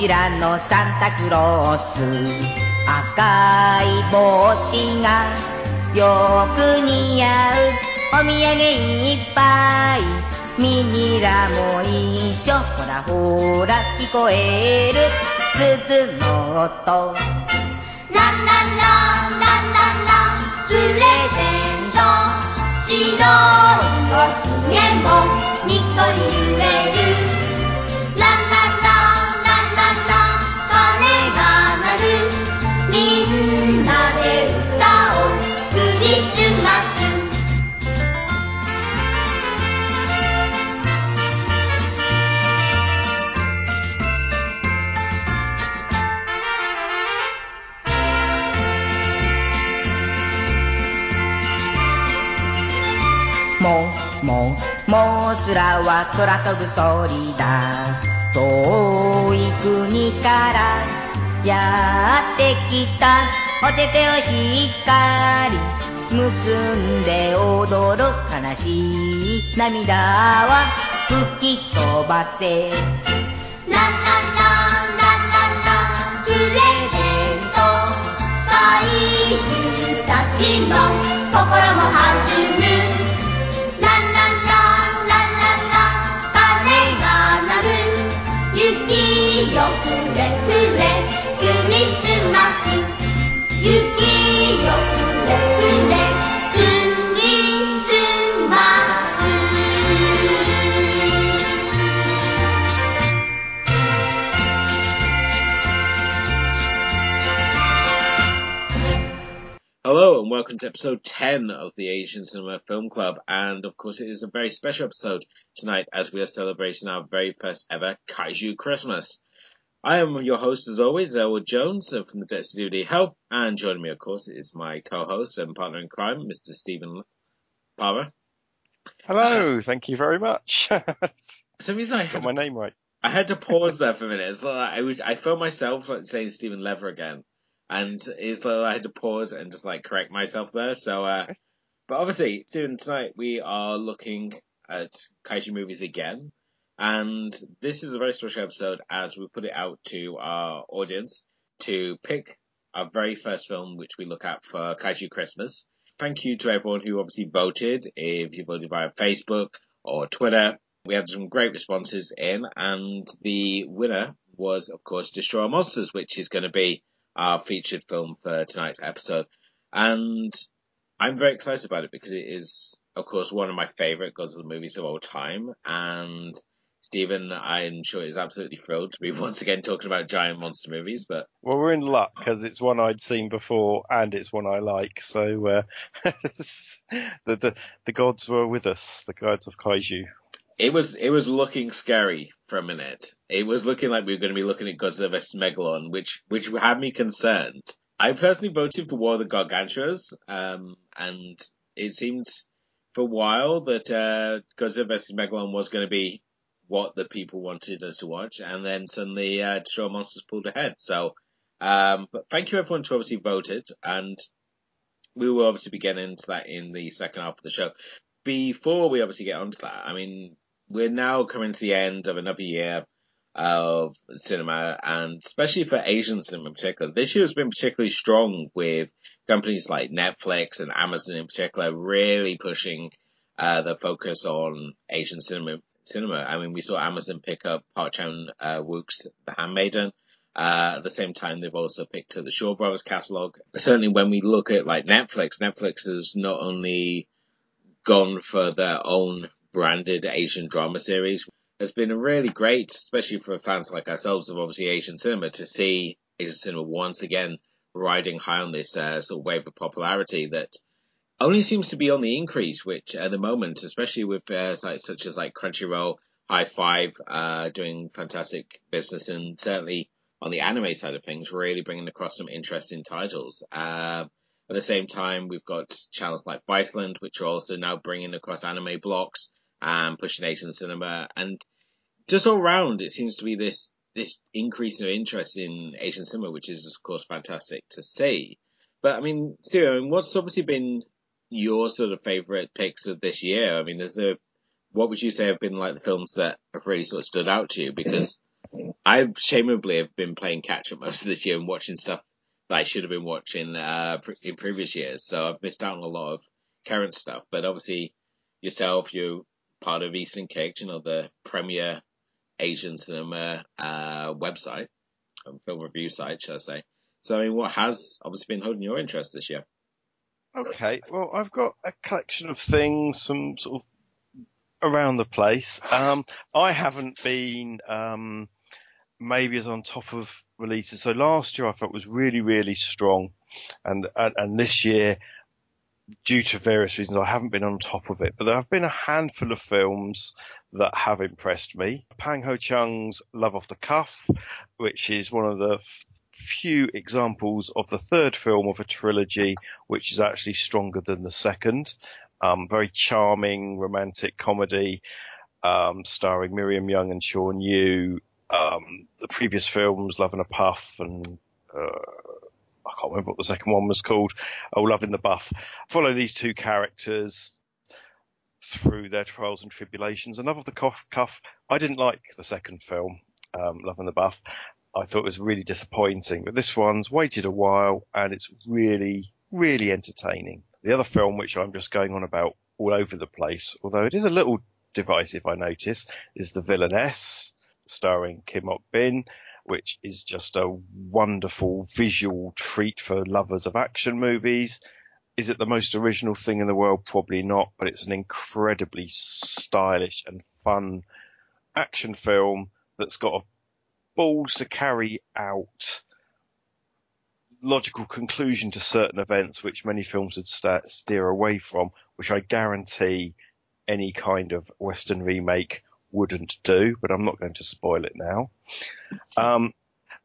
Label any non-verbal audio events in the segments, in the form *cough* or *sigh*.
ジラのサンタクロース。赤い帽子がよく似合う。お土産いっぱい。ミニラも一緒。ほらほら聞こえる。鈴の音。ランランランランラン。ランプレゼント白い。おひげもにっこり揺れるみんなで歌おうクリスマス」「もももうすらは空飛ぶ鳥だ」遠い国からやってきた。お手手をしっかり結んで踊る悲しい涙は吹き飛ばせ。ランランランランランランプレゼント怪獣たちの心も弾む and welcome to episode 10 of the Asian Cinema Film Club. And of course, it is a very special episode tonight as we are celebrating our very first ever Kaiju Christmas. I am your host, as always, Elwood Jones uh, from the Dex DVD Help, and joining me, of course, is my co-host and partner in crime, Mr. Stephen Palmer. Hello, uh, thank you very much. *laughs* some reason I had got my name right. I had to pause there for a minute. It's like I, was, I felt myself like saying Stephen Lever again and it's like I had to pause and just like correct myself there. So, uh, but obviously, soon tonight we are looking at kaiju movies again, and this is a very special episode as we put it out to our audience to pick our very first film which we look at for Kaiju Christmas. Thank you to everyone who obviously voted. If you voted via Facebook or Twitter, we had some great responses in, and the winner was, of course, Destroy Monsters, which is going to be our featured film for tonight's episode. And I'm very excited about it because it is, of course, one of my favorite Godzilla movies of all time. And Stephen, I'm sure is absolutely thrilled to be *laughs* once again talking about giant monster movies. But well, we're in luck because it's one I'd seen before and it's one I like. So uh, *laughs* the, the the gods were with us, the gods of kaiju it was it was looking scary for a minute. It was looking like we were going to be looking at Godzilla vs Megalon, which which had me concerned. I personally voted for War of the Gargantuas, um, and it seemed for a while that uh, Godzilla vs Megalon was going to be what the people wanted us to watch, and then suddenly uh, Destroy Monsters pulled ahead. So, um, but thank you everyone to obviously voted, and we will obviously be getting into that in the second half of the show. Before we obviously get onto that, I mean, we're now coming to the end of another year of cinema, and especially for Asian cinema in particular. This year has been particularly strong with companies like Netflix and Amazon in particular really pushing uh, the focus on Asian cinema. Cinema. I mean, we saw Amazon pick up Park Chan uh, Wook's The Handmaiden. Uh, at the same time, they've also picked up the Shaw Brothers catalog. Certainly, when we look at like Netflix, Netflix has not only gone for their own branded Asian drama series has been really great, especially for fans like ourselves of obviously Asian cinema, to see Asian cinema once again riding high on this uh, sort of wave of popularity that only seems to be on the increase, which at the moment, especially with uh, sites such as like Crunchyroll, HIDIVE, uh, doing fantastic business and certainly on the anime side of things, really bringing across some interesting titles. Uh, at the same time, we've got channels like Viceland, which are also now bringing across anime blocks and pushing Asian cinema. And just all round, it seems to be this this increase of interest in Asian cinema, which is of course fantastic to see. But I mean, still, I mean, what's obviously been your sort of favourite picks of this year? I mean, is there what would you say have been like the films that have really sort of stood out to you? Because I shameably have been playing catch up most of this year and watching stuff that I should have been watching uh, in previous years. So I've missed out on a lot of current stuff. But obviously, yourself, you're part of Eastern Kicks, you know, the premier Asian cinema uh, website, film review site, shall I say. So, I mean, what has obviously been holding your interest this year? Okay, well, I've got a collection of things from sort of around the place. Um, I haven't been um, maybe as on top of releases. So last year I thought was really, really strong, and and, and this year, due to various reasons, I haven't been on top of it. But there have been a handful of films that have impressed me. Pang Ho Cheung's Love Off the Cuff, which is one of the few examples of the third film of a trilogy which is actually stronger than the second. Um, very charming romantic comedy, um, starring Miriam Yeung and Shawn Yue. Um, the previous films, Love in a Puff and, uh, I can't remember what the second one was called. Oh, Love in the Buff. Follow these two characters through their trials and tribulations. And Love Off the Cuff, cuff I didn't like the second film, um, Love in the Buff. I thought was really disappointing, but this one's waited a while and it's really, really entertaining. The other film, which I'm just going on about all over the place, although it is a little divisive, I notice, is The Villainess, starring Kim Ok Bin, which is just a wonderful visual treat for lovers of action movies. Is it the most original thing in the world? Probably not, but it's an incredibly stylish and fun action film that's got a balls to carry out logical conclusion to certain events which many films would st- steer away from, which I guarantee any kind of Western remake wouldn't do, but I'm not going to spoil it now. Um,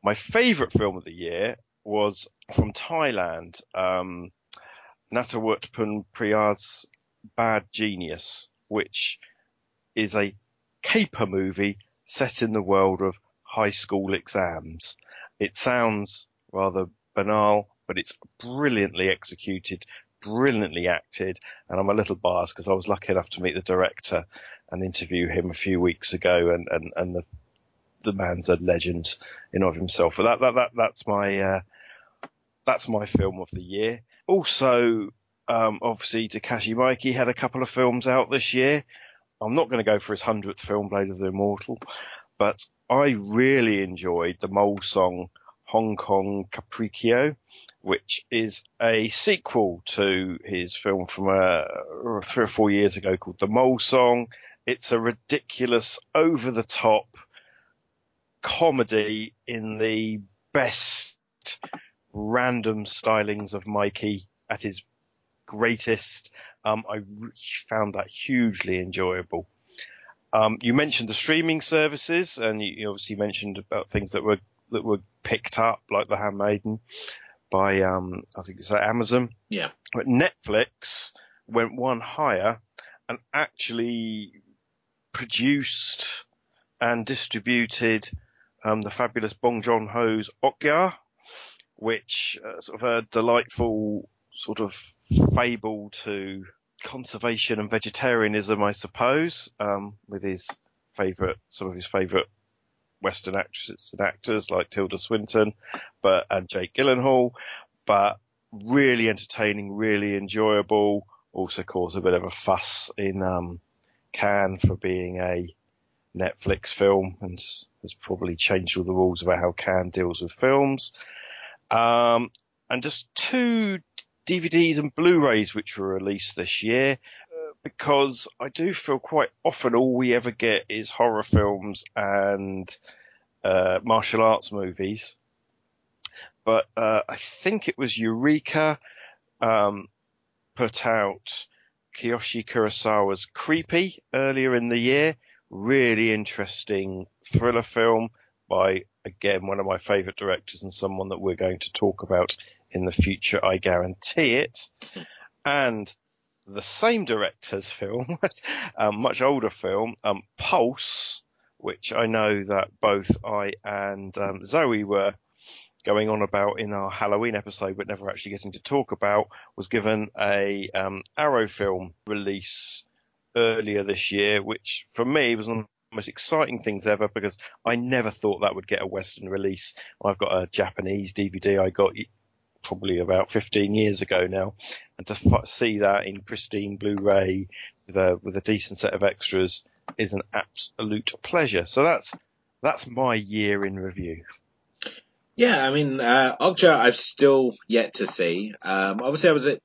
my favourite film of the year was from Thailand, um, Nattawut Priyad's Bad Genius, which is a caper movie set in the world of high school exams. It sounds rather banal, but it's brilliantly executed, brilliantly acted, and I'm a little biased because I was lucky enough to meet the director and interview him a few weeks ago, and and and the the man's a legend in of himself. But that that that that's my uh, that's my film of the year. Also, um, obviously, Takashi Miike had a couple of films out this year. I'm not going to go for his hundredth film, Blade of the Immortal, but I really enjoyed the Mole song Hong Kong Capriccio, which is a sequel to his film from uh, three or four years ago called The Mole Song. It's a ridiculous, over the top comedy in the best random stylings of Miike at his greatest. Um, I found that hugely enjoyable. Um, you mentioned the streaming services, and you, you, obviously mentioned about things that were that were picked up, like The Handmaiden, by um, I think it's Amazon. Yeah. But Netflix went one higher and actually produced and distributed um, the fabulous Bong Joon Ho's Okja, which uh, sort of a delightful sort of fable to conservation and vegetarianism, I suppose, um, with his favourite, some of his favourite Western actresses and actors like Tilda Swinton, but and Jake Gyllenhaal, but really entertaining, really enjoyable. Also caused a bit of a fuss in um, Cannes for being a Netflix film and has probably changed all the rules about how Cannes deals with films. Um, and just two DVDs and Blu-rays which were released this year because I do feel quite often all we ever get is horror films and uh, martial arts movies. But uh, I think it was Eureka um, put out Kiyoshi Kurosawa's Creepy earlier in the year. Really interesting thriller film by again one of my favourite directors and someone that we're going to talk about in the future, I guarantee it. And the same director's film, *laughs* a much older film, um, Pulse, which I know that both I and um, Zoe were going on about in our Halloween episode, but never actually getting to talk about, was given a um, Arrow film release earlier this year, which for me was one of the most exciting things ever because I never thought that would get a Western release. I've got a Japanese DVD I got probably about 15 years ago now, and to f- see that in pristine Blu-ray with a with a decent set of extras is an absolute pleasure. So that's that's my year in review. Yeah, I mean, uh, I've still yet to see. Um, obviously I was at,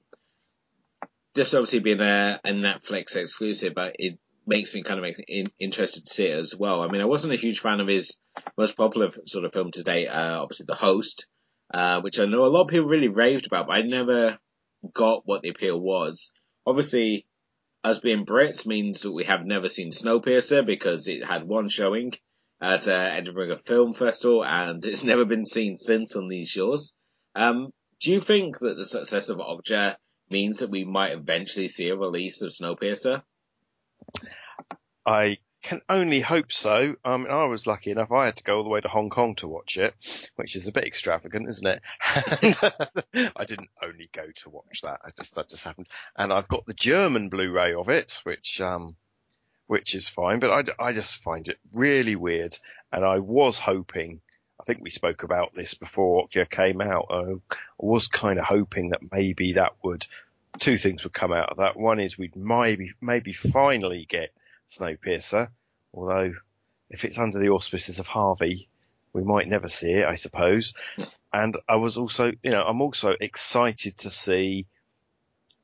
this obviously being a, a Netflix exclusive, but it makes me kind of in, interested to see it as well. I mean, I wasn't a huge fan of his most popular sort of film to date, uh, obviously The Host, uh, which I know a lot of people really raved about, but I never got what the appeal was. Obviously, us being Brits means that we have never seen Snowpiercer because it had one showing at uh, Edinburgh Film Festival and *laughs* it's never been seen since on these shores. Um, do you think that the success of Okja means that we might eventually see a release of Snowpiercer? I can only hope so. I mean, I was lucky enough; I had to go all the way to Hong Kong to watch it, which is a bit extravagant, isn't it? *laughs* I didn't only go to watch that; I just that just happened. And I've got the German Blu-ray of it, which um, which is fine, but I, I just find it really weird. And I was hoping, I think we spoke about this before Okja came out. I was kind of hoping that maybe that would, two things would come out of that. One is we'd maybe maybe finally get Snowpiercer, although if it's under the auspices of Harvey, we might never see it, I suppose. And I was also, you know, I'm also excited to see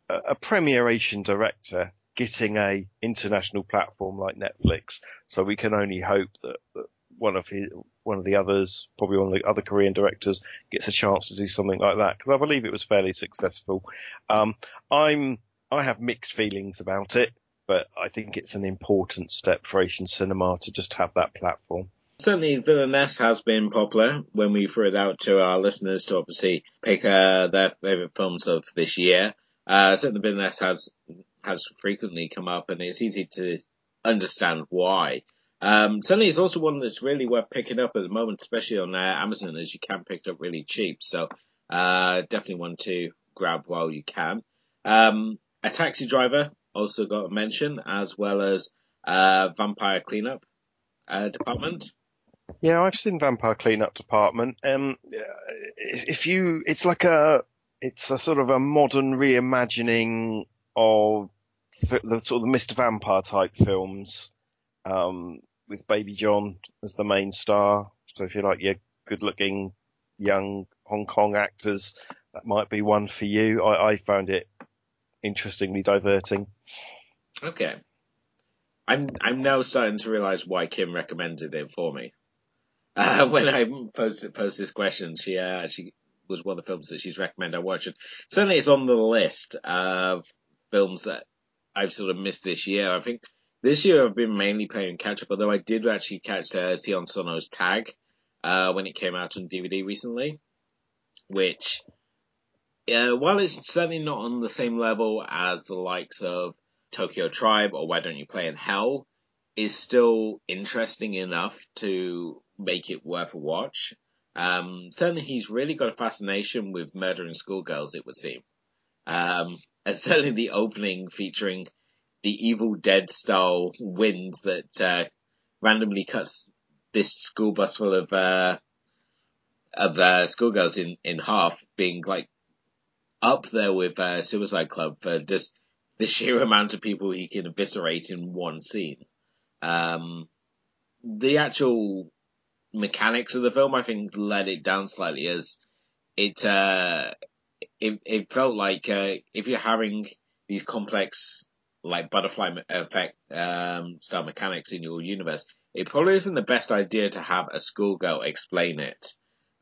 a, a Premier Asian director getting a international platform like Netflix. So we can only hope that, that one of his, one of the others, probably one of the other Korean directors, gets a chance to do something like that because I believe it was fairly successful. Um, I'm I have mixed feelings about it but I think it's an important step for Asian cinema to just have that platform. Certainly, Villainess has been popular when we threw it out to our listeners to obviously pick uh, their favourite films of this year. Uh, certainly, Villainess has has frequently come up, and it's easy to understand why. Um, certainly, it's also one that's really worth picking up at the moment, especially on uh, Amazon, as you can pick it up really cheap. So, uh, definitely one to grab while you can. Um, a Taxi Driver also got a mention, as well as uh, Vampire Cleanup uh, Department. Yeah, I've seen Vampire Cleanup Department. Um, if you, it's like a, it's a sort of a modern reimagining of the sort of the Mr. Vampire type films, um, with Baby John as the main star. So if you like your good looking young Hong Kong actors, that might be one for you. I, I found it interestingly diverting. Okay. I'm I'm now starting to realise why Kim recommended it for me. *laughs* Uh, when I posted posed this question, she uh, she was one of the films that she's recommended I watch. And certainly, it's on the list of films that I've sort of missed this year. I think this year I've been mainly playing catch up, although I did actually catch uh, Sion Sono's Tag uh, when it came out on DVD recently, which uh, while it's certainly not on the same level as the likes of Tokyo Tribe or Why Don't You Play in Hell, is still interesting enough to make it worth a watch. Um, certainly, he's really got a fascination with murdering schoolgirls, it would seem. Um, *laughs* and certainly the opening featuring the Evil Dead style wind that uh, randomly cuts this school bus full of uh, of uh, schoolgirls in, in half, being like up there with uh, Suicide Club for just the sheer amount of people he can eviscerate in one scene. Um, the actual mechanics of the film, I think, let it down slightly as it, uh, it, it felt like, uh, if you're having these complex, like butterfly effect, um, style mechanics in your universe, it probably isn't the best idea to have a schoolgirl explain it,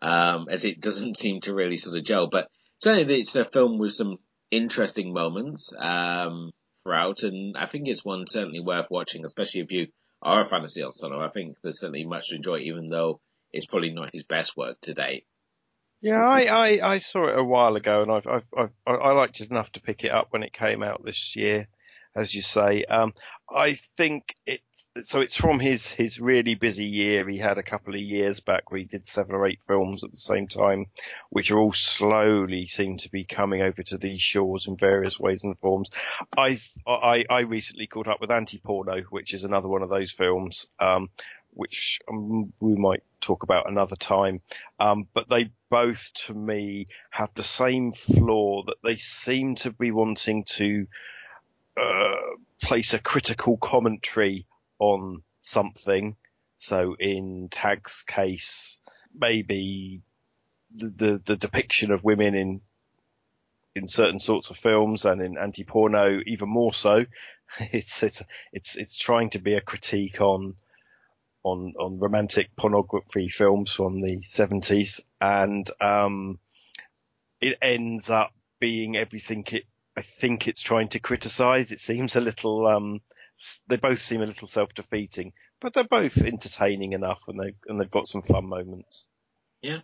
um, as it doesn't *laughs* seem to really sort of gel, but certainly it's a film with some interesting moments um, throughout, and I think it's one certainly worth watching, especially if you are a fantasy of. I think there's certainly much to enjoy, even though it's probably not his best work to date. Yeah, I, I, I saw it a while ago, and I've, I've, I've I liked it enough to pick it up when it came out this year, as you say. Um, I think it so it's from his his really busy year. He had a couple of years back where he did seven or eight films at the same time, which are all slowly seem to be coming over to these shores in various ways and forms. I I, I recently caught up with Anti Porno, which is another one of those films, um, which um, we might talk about another time. Um, but they both, to me, have the same flaw that they seem to be wanting to uh, place a critical commentary on something. So in Tag's case, maybe the, the, the depiction of women in in certain sorts of films and in anti-porno even more so. *laughs* It's it's it's it's trying to be a critique on on on romantic pornography films from the 70s and um it ends up being everything it I think it's trying to criticize. It seems a little um they both seem a little self-defeating, but they're both entertaining enough, and they and they've got some fun moments. Yeah.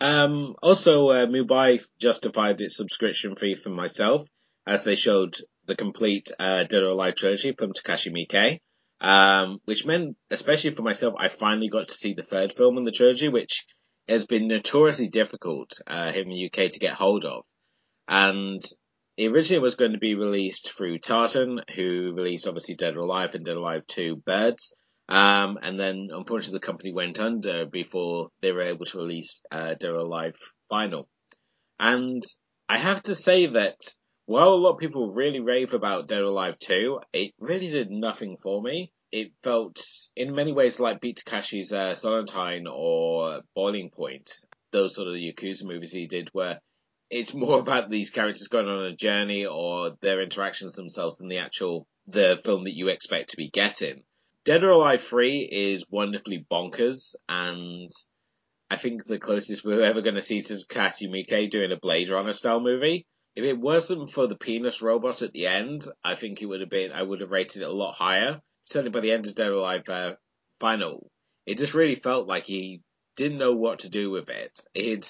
Um, also, uh, Mubi justified its subscription fee for myself as they showed the complete uh, Dead or Alive trilogy from Takashi Miike, um, which meant, especially for myself, I finally got to see the third film in the trilogy, which has been notoriously difficult uh, here in the UK to get hold of. And it originally was going to be released through Tartan, who released obviously Dead or Alive and Dead or Alive 2 Birds. Um, and then unfortunately the company went under before they were able to release uh, Dead or Alive Final. And I have to say that while a lot of people really rave about Dead or Alive 2, it really did nothing for me. It felt in many ways like Beat Takeshi's uh, Sonatine or Boiling Point, those sort of Yakuza movies he did where it's more *laughs* about these characters going on a journey or their interactions themselves than the actual the film that you expect to be getting. Dead or Alive 3 is wonderfully bonkers and I think the closest we're ever going to see to Takashi Miike doing a Blade Runner style movie. If it wasn't for the penis robot at the end, I think it would have been, I would have rated it a lot higher. Certainly by the end of Dead or Alive uh, Final, it just really felt like he didn't know what to do with it. He'd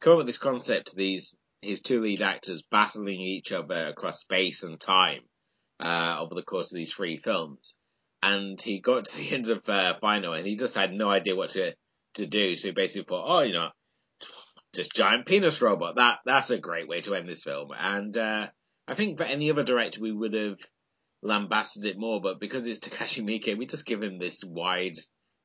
come up with this concept, these his two lead actors battling each other across space and time uh, over the course of these three films. And he got to the *laughs* end of uh, final, and he just had no idea what to to do. So he basically thought, oh, you know, just giant penis robot. That that's a great way to end this film. And uh, I think for any other director, we would have lambasted it more. But because it's *laughs* Takashi Miike, we just give him this wide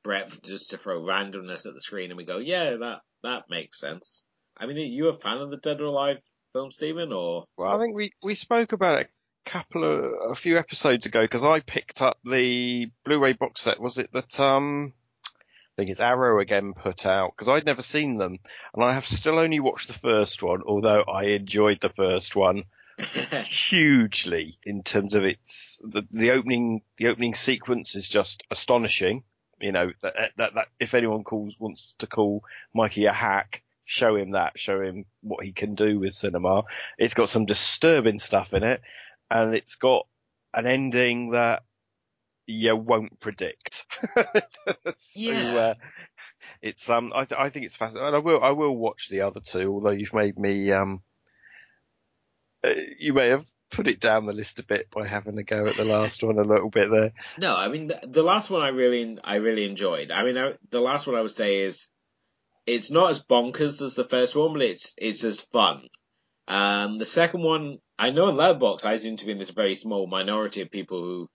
breadth just to throw randomness at the screen, and we go, yeah, that that makes sense. I mean, are you a fan of the Dead or Alive film, Stephen, or? Well, I think we, we spoke about it a couple of, a few episodes ago because I picked up the Blu-ray box set. Was it that, um, I think it's Arrow again put out because I'd never seen them and I have still only watched the first one, although I enjoyed the first one *laughs* hugely in terms of its, the, the opening, the opening sequence is just astonishing. You know, that, that, that if anyone calls, wants to call Miike a hack, show him that, show him what he can do with cinema. It's got some disturbing stuff in it, and it's got an ending that you won't predict. *laughs* so, yeah. Uh, it's um, I, th- I think it's fascinating. And I will, I will watch the other two. Although you've made me um, uh, you may have put it down the list a bit by having a go at the last one a little bit there. No, I mean the, the last one I really, I really enjoyed. I mean, I, the last one I would say is it's not as bonkers as the first one, but it's it's as fun. Um, the second one, I know in Letterboxd I seem to be in this very small minority of people who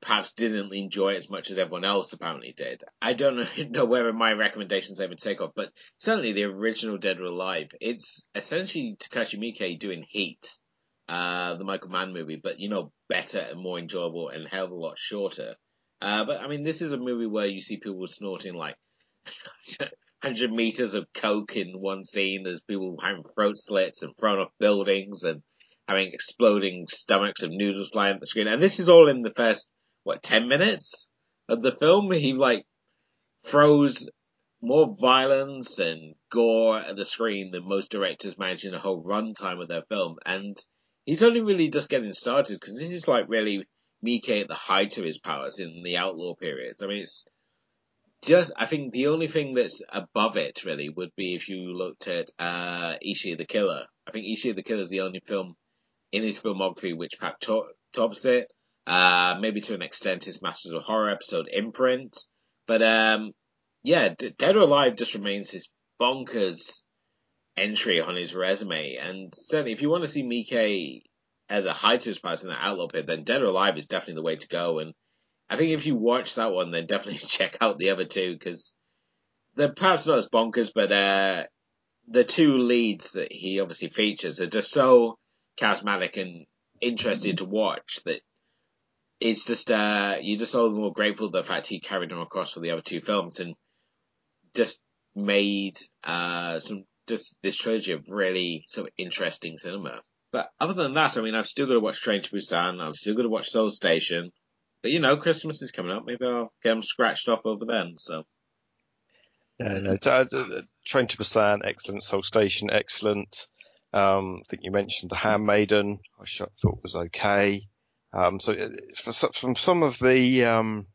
perhaps didn't enjoy it as much as everyone else apparently did. I don't *laughs* know, whether my recommendations ever take off, but certainly the original Dead or Alive, it's essentially Takashi Miike doing Heat, uh, the Michael Mann movie, but you know, better and more enjoyable and hell of a lot shorter. Uh, but I mean, this is a movie where you see people snorting like *laughs* 100 meters of coke in one scene. There's people having throat slits and thrown off buildings and having exploding stomachs of noodles flying at the screen. And this is all in the first, what, 10 minutes of the film? He, like, throws more violence and gore at the screen than most directors manage in a whole runtime of their film. And he's only really just getting started because this is, like, really Miike at the height of his powers in the outlaw period. I mean, it's, just I think the only thing that's above it really would be if you looked at uh, Ichi the Killer. I think Ichi the Killer is the only film in his filmography which perhaps to- tops it. Uh, maybe to an extent, his Masters of Horror episode imprint. But um, yeah, D- Dead or Alive just remains his bonkers entry on his resume. And certainly, if you want to see Miike at the height of his powers in the Outlaw Pit, then Dead or Alive is definitely the way to go. And I think if you watch that one, then definitely *laughs* check out the other two because they're perhaps not as bonkers, but uh, the two leads that he obviously features are just so charismatic and interesting to watch that it's just uh, you're just all the more grateful the fact he carried them across for the other two films and just made uh, some just this trilogy of really sort of interesting cinema. But other than that, I mean, I've still got to watch Train to Busan. I've still got to watch Seoul Station. But you know, Christmas is coming up. Maybe I'll get them scratched off over then. So. Yeah, no, Train to Busan, excellent. Seoul Station, excellent. Um, I think you mentioned The Handmaiden, I thought was okay. Um, so from some of the, um,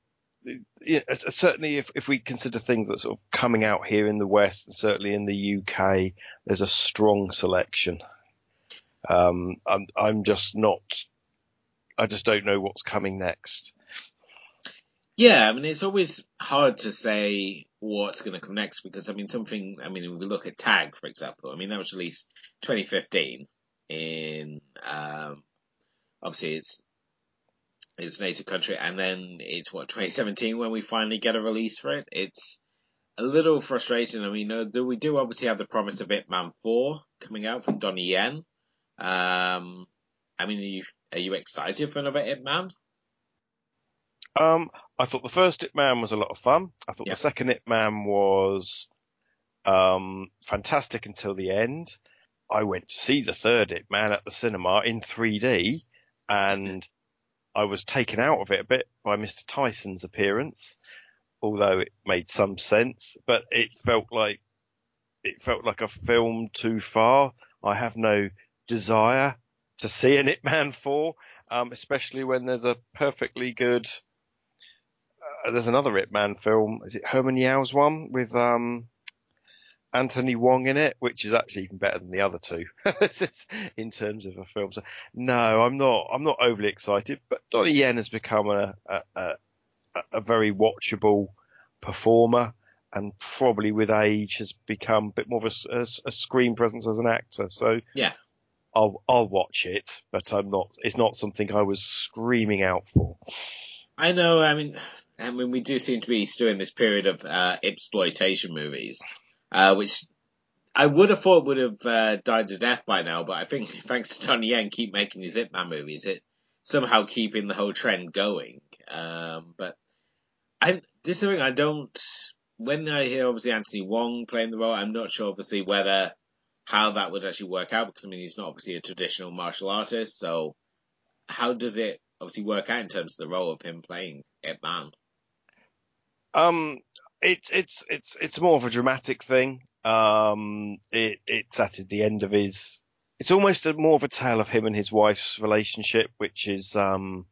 certainly if, if we consider things that sort of coming out here in the West and certainly in the UK, there's a strong selection. Um, I'm, I'm just not, I just don't know what's coming next. Yeah, I mean, it's always hard to say what's going to come next because, I mean, something, I mean, we look at Tag, for example, I mean, that was released 2015 in, um, obviously it's, its native country, and then it's what, 2017 when we finally get a release for it. It's a little frustrating. I mean, uh, we do obviously have the promise of Ip Man 4 coming out from Donnie Yen. Um, I mean, are you, are you excited for another Ip Man? Um, I thought the first Ip Man was a lot of fun. I thought the second Ip Man was um, fantastic until the end. I went to see the third Ip Man at the cinema in 3D, and I was taken out of it a bit by Mr. Tyson's appearance, although it made some sense. But it felt like it felt like a film too far. I have no desire to see an Ip Man 4, um, especially when there's a perfectly good uh, there's another Ip Man film. Is it Herman Yau's one with um, Anthony Wong in it, which is actually even better than the other two *laughs* in terms of a film. So no, I'm not. I'm not overly excited. But Donnie Yen has become a a, a, a very watchable performer, and probably with age has become a bit more of a, a, a screen presence as an actor. So yeah. I'll I'll watch it, but I'm not. It's not something I was screaming out for. I know. I mean, I mean, we do seem to be still in this period of uh, exploitation movies, uh, which I would have thought would have uh, died to death by now. But I think *laughs* thanks to Donnie Yen keep making these Ip Man movies, it somehow keeping the whole trend going. Um, but I this is something I don't. When I hear obviously Anthony Wong playing the role, I'm not sure obviously whether how that would actually work out because I mean he's not obviously a traditional martial artist, so how does it obviously work out in terms of the role of him playing Ip Man? Um, it's it's it's it's more of a dramatic thing. Um, it it's at the end of his. It's almost a, more of a tale of him and his wife's relationship, which is um,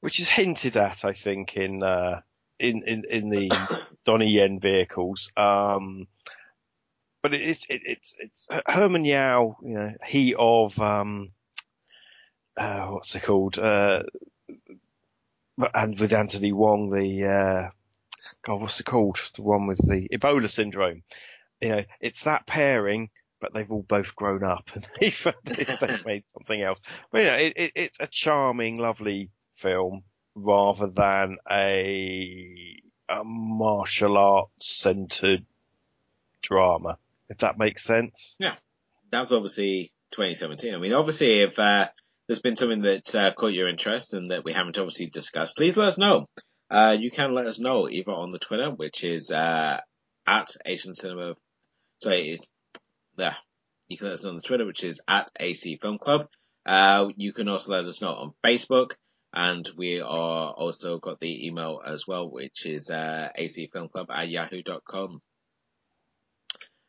which is hinted at, I think, in uh, in in in the *coughs* Donnie Yen vehicles. Um, but it, it, it, it's it's Herman Yau, you know, he of um, uh, what's it called? Uh, and with Anthony Wong, the uh, God, what's it called? The one with the Ebola syndrome. You know, it's that pairing, but they've all both grown up *laughs* and they've, they've *laughs* made something else. But you know, it, it, it's a charming, lovely film rather than a, a martial arts centered drama, if that makes sense. Yeah. That's obviously 2017. I mean, obviously, if uh, there's been something that uh, caught your interest and that we haven't obviously discussed, please let us know. Uh, you can let us know either on the Twitter, which is uh, at Asian Cinema. Sorry, yeah, you can let us know on the Twitter, which is at AC Film Club. Uh, you can also let us know on Facebook, and we are also got the email as well, which is uh, acfilmclub at yahoo.com.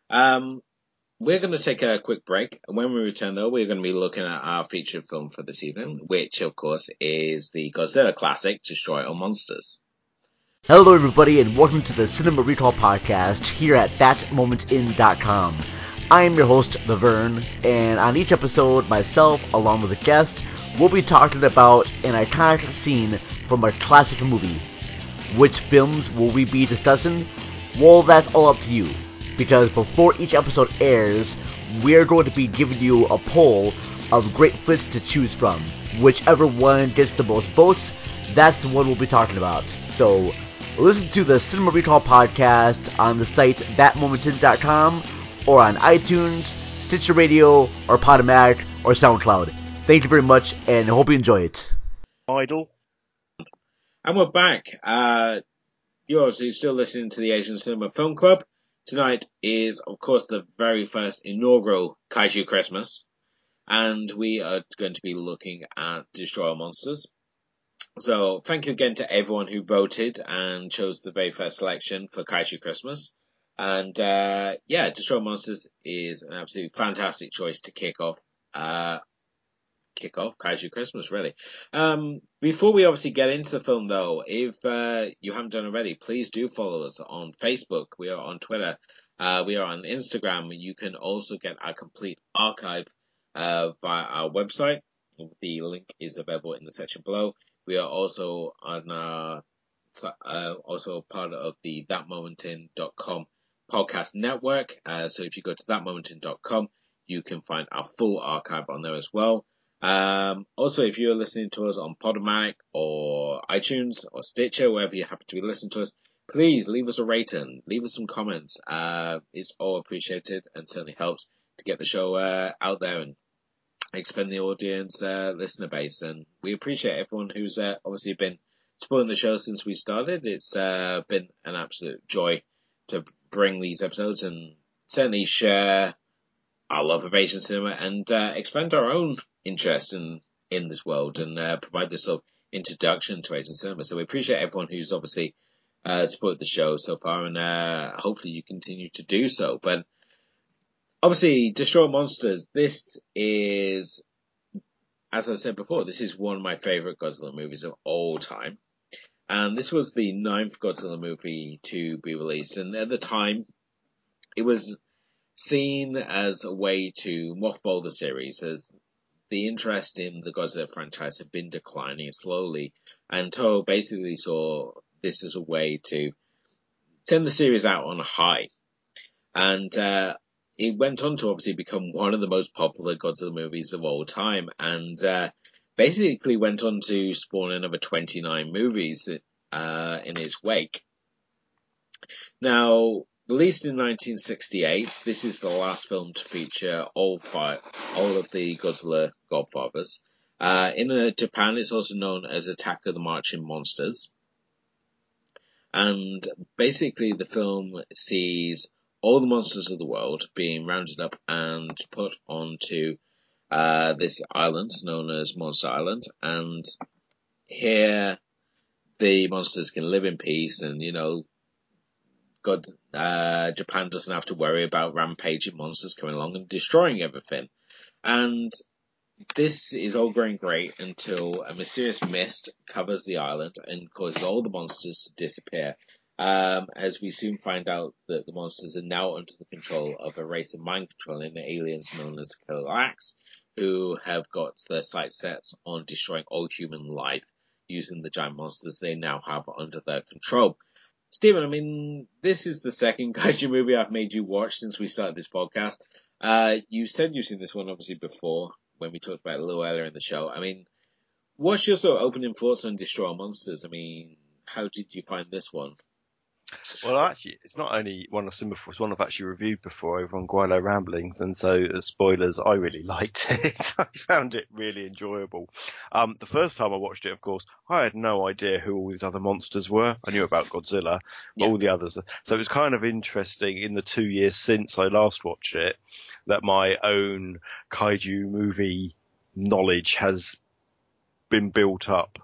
Um, we're going to take a quick break. When we return, though, we're going to be looking at our featured film for this evening, which, of course, is the Godzilla classic, Destroy All Monsters. Hello, everybody, and welcome to the Cinema Recall Podcast here at ThatMomentIn.com. I am your host, The Vern, and on each episode, myself, along with a guest, we'll be talking about an iconic scene from a classic movie. Which films will we be discussing? Well, that's all up to you. Because before each episode airs, we're going to be giving you a poll of great flicks to choose from. Whichever one gets the most votes, that's the one we'll be talking about. So, listen to the Cinema Recall podcast on the site thatmomentin.com or on iTunes, Stitcher Radio, or Podomatic, or SoundCloud. Thank you very much, and hope you enjoy it. Idle. And we're back. Uh, you're obviously still listening to the Asian Cinema Film Club. Tonight is, of course, the very first inaugural Kaiju Christmas. And we are going to be looking at Destroy All Monsters. So, thank you again to everyone who voted and chose the very first selection for Kaiju Christmas. And, uh, yeah, Destroy All Monsters is an absolutely fantastic choice to kick off, uh, kick off Kaiju Christmas, really. Um, before we obviously get into the film, though, if uh, you haven't done already, please do follow us on Facebook. We are on Twitter. Uh, we are on Instagram. You can also get our complete archive uh, via our website. The link is available in the section below. We are also on our, uh, also part of the thatmomentin.com podcast network. Uh, so if you go to thatmomentin.com, you can find our full archive on there as well. Um, also, if you're listening to us on Podomatic or iTunes or Stitcher, wherever you happen to be listening to us, please leave us a rating, leave us some comments. Uh, it's all appreciated and certainly helps to get the show uh, out there and expand the audience uh, listener base. And we appreciate everyone who's uh, obviously been supporting the show since we started. It's uh, been an absolute joy to bring these episodes and certainly share our love of Asian cinema and uh, expand our own interest in in this world and uh, provide this sort of introduction to Asian cinema. So we appreciate everyone who's obviously uh, supported the show so far, and uh, hopefully you continue to do so. But obviously, Destroy Monsters. This is, as I said before, this is one of my favorite Godzilla movies of all time. And this was the ninth Godzilla movie to be released, and at the time, it was seen as a way to mothball the series as the interest in the Godzilla franchise had been declining slowly, and Toho basically saw this as a way to send the series out on a high. And uh, it went on to obviously become one of the most popular Godzilla movies of all time, and uh, basically went on to spawn another 29 movies uh, in its wake. Now, Released in 1968, this is the last film to feature all five, all of the Godzilla Godfathers. Uh, in uh, Japan, it's also known as Attack of the Marching Monsters. And basically, the film sees all the monsters of the world being rounded up and put onto uh, this island known as Monster Island. And here, the monsters can live in peace and, you know, God, uh, Japan doesn't have to worry about rampaging monsters coming along and destroying everything. And this is all going great until a mysterious mist covers the island and causes all the monsters to disappear. Um, as we soon find out that the monsters are now under the control of a race of mind controlling aliens known as Kilaaks, who have got their sights set on destroying all human life using the giant monsters they now have under their control. Stephen, I mean, this is the second *laughs* kaiju movie I've made you watch since we started this podcast. Uh, you said you've seen this one obviously before when we talked about it a little earlier in the show. I mean, what's your sort of opening thoughts on Destroy Monsters? I mean, how did you find this one? Well, actually, it's not only one I've seen before; it's one I've actually reviewed before over on Guilo Ramblings, and so uh, spoilers, I really *laughs* liked it. *laughs* I found it really enjoyable. Um, the first time I watched it, of course, I had no idea who all these other monsters were. I knew about Godzilla, yeah. all the others. So it was kind of interesting in the two years since I last watched it that my own kaiju movie knowledge has been built up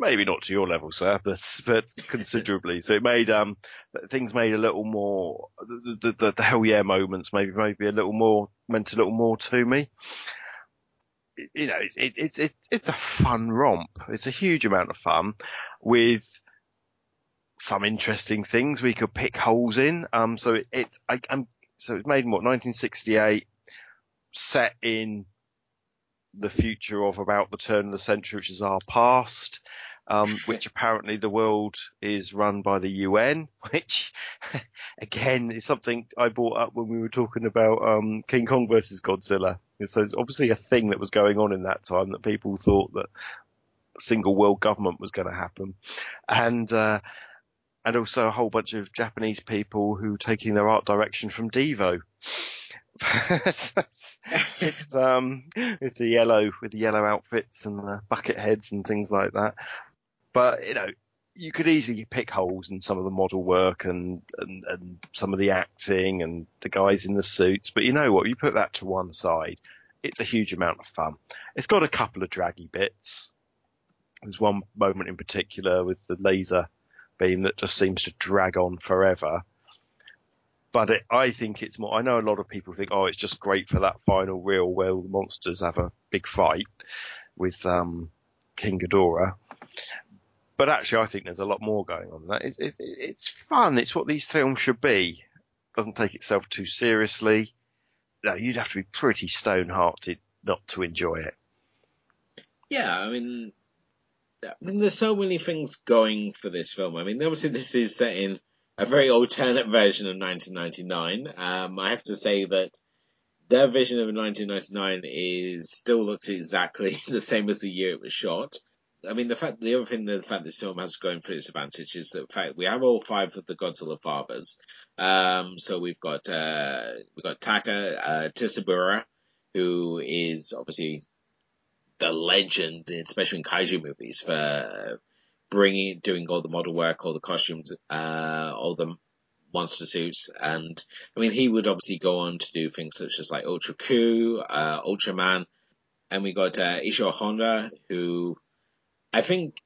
maybe not to your level, sir, but but *laughs* considerably. so it made um things made a little more the, the, the hell yeah moments maybe maybe a little more meant a little more to me. You know, it, it, it, it's a fun romp. It's a huge amount of fun with some interesting things we could pick holes in. Um, so it, it I, am so it's made in what 1968, set in the future of about the turn of the century, which is our past. Um, *laughs* which apparently the world is run by the UN, *laughs* which again is something I brought up when we were talking about um, King Kong versus Godzilla. So it's obviously a thing that was going on in that time that people thought that single world government was going to happen, and uh, and also a whole bunch of Japanese people who taking their art direction from Devo. *laughs* it's, um, with the yellow, with the yellow outfits and the bucket heads and things like that. But, you know, you could easily pick holes in some of the model work and, and, and some of the acting and the guys in the suits. But you know what? You put that to one side. It's a huge amount of fun. It's got a couple of draggy bits. There's one moment in particular with the laser beam that just seems to drag on forever. But it, I think it's more, I know a lot of people think, oh, it's just great for that final reel where the monsters have a big fight with, um, King Ghidorah but actually, I think there's a lot more going on. than That it's, it's it's fun. It's what these films should be. Doesn't take itself too seriously. No, you'd have to be pretty stone-hearted not to enjoy it. Yeah, I mean, I mean, there's so many things going for this film. I mean, obviously, this is set in a very alternate version of 1999. Um, I have to say that their vision of 1999 is still looks exactly *laughs* the same as the year it was shot. I mean, the fact, the other thing, that the fact this film has going for its advantage is the fact we have all five of the Godzilla fathers. Um, so we've got, uh, we've got Taka, uh, Tsuburaya, who is obviously the legend, especially in kaiju movies, for bringing, doing all the model work, all the costumes, uh, all the monster suits. And, I mean, he would obviously go on to do things such as like Ultra Q, uh, Ultraman. And we got, uh, Isao Honda, who, I think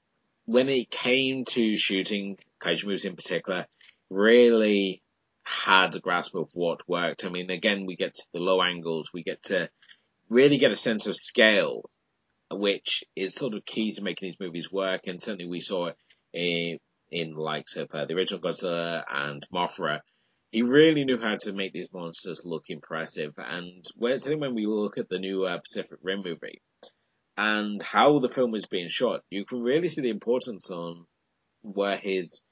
when it came to shooting kaiju movies in particular, really had a grasp of what worked. I mean, again, we get to the low angles, we get to really get a sense of scale, which is sort of key to making these movies work. And certainly we saw it in, the likes of uh, the original Godzilla and Mothra. He really knew how to make these monsters look impressive. And when, when we look at the new uh, Pacific Rim movie, and how the film is being shot, you can really see the importance on where his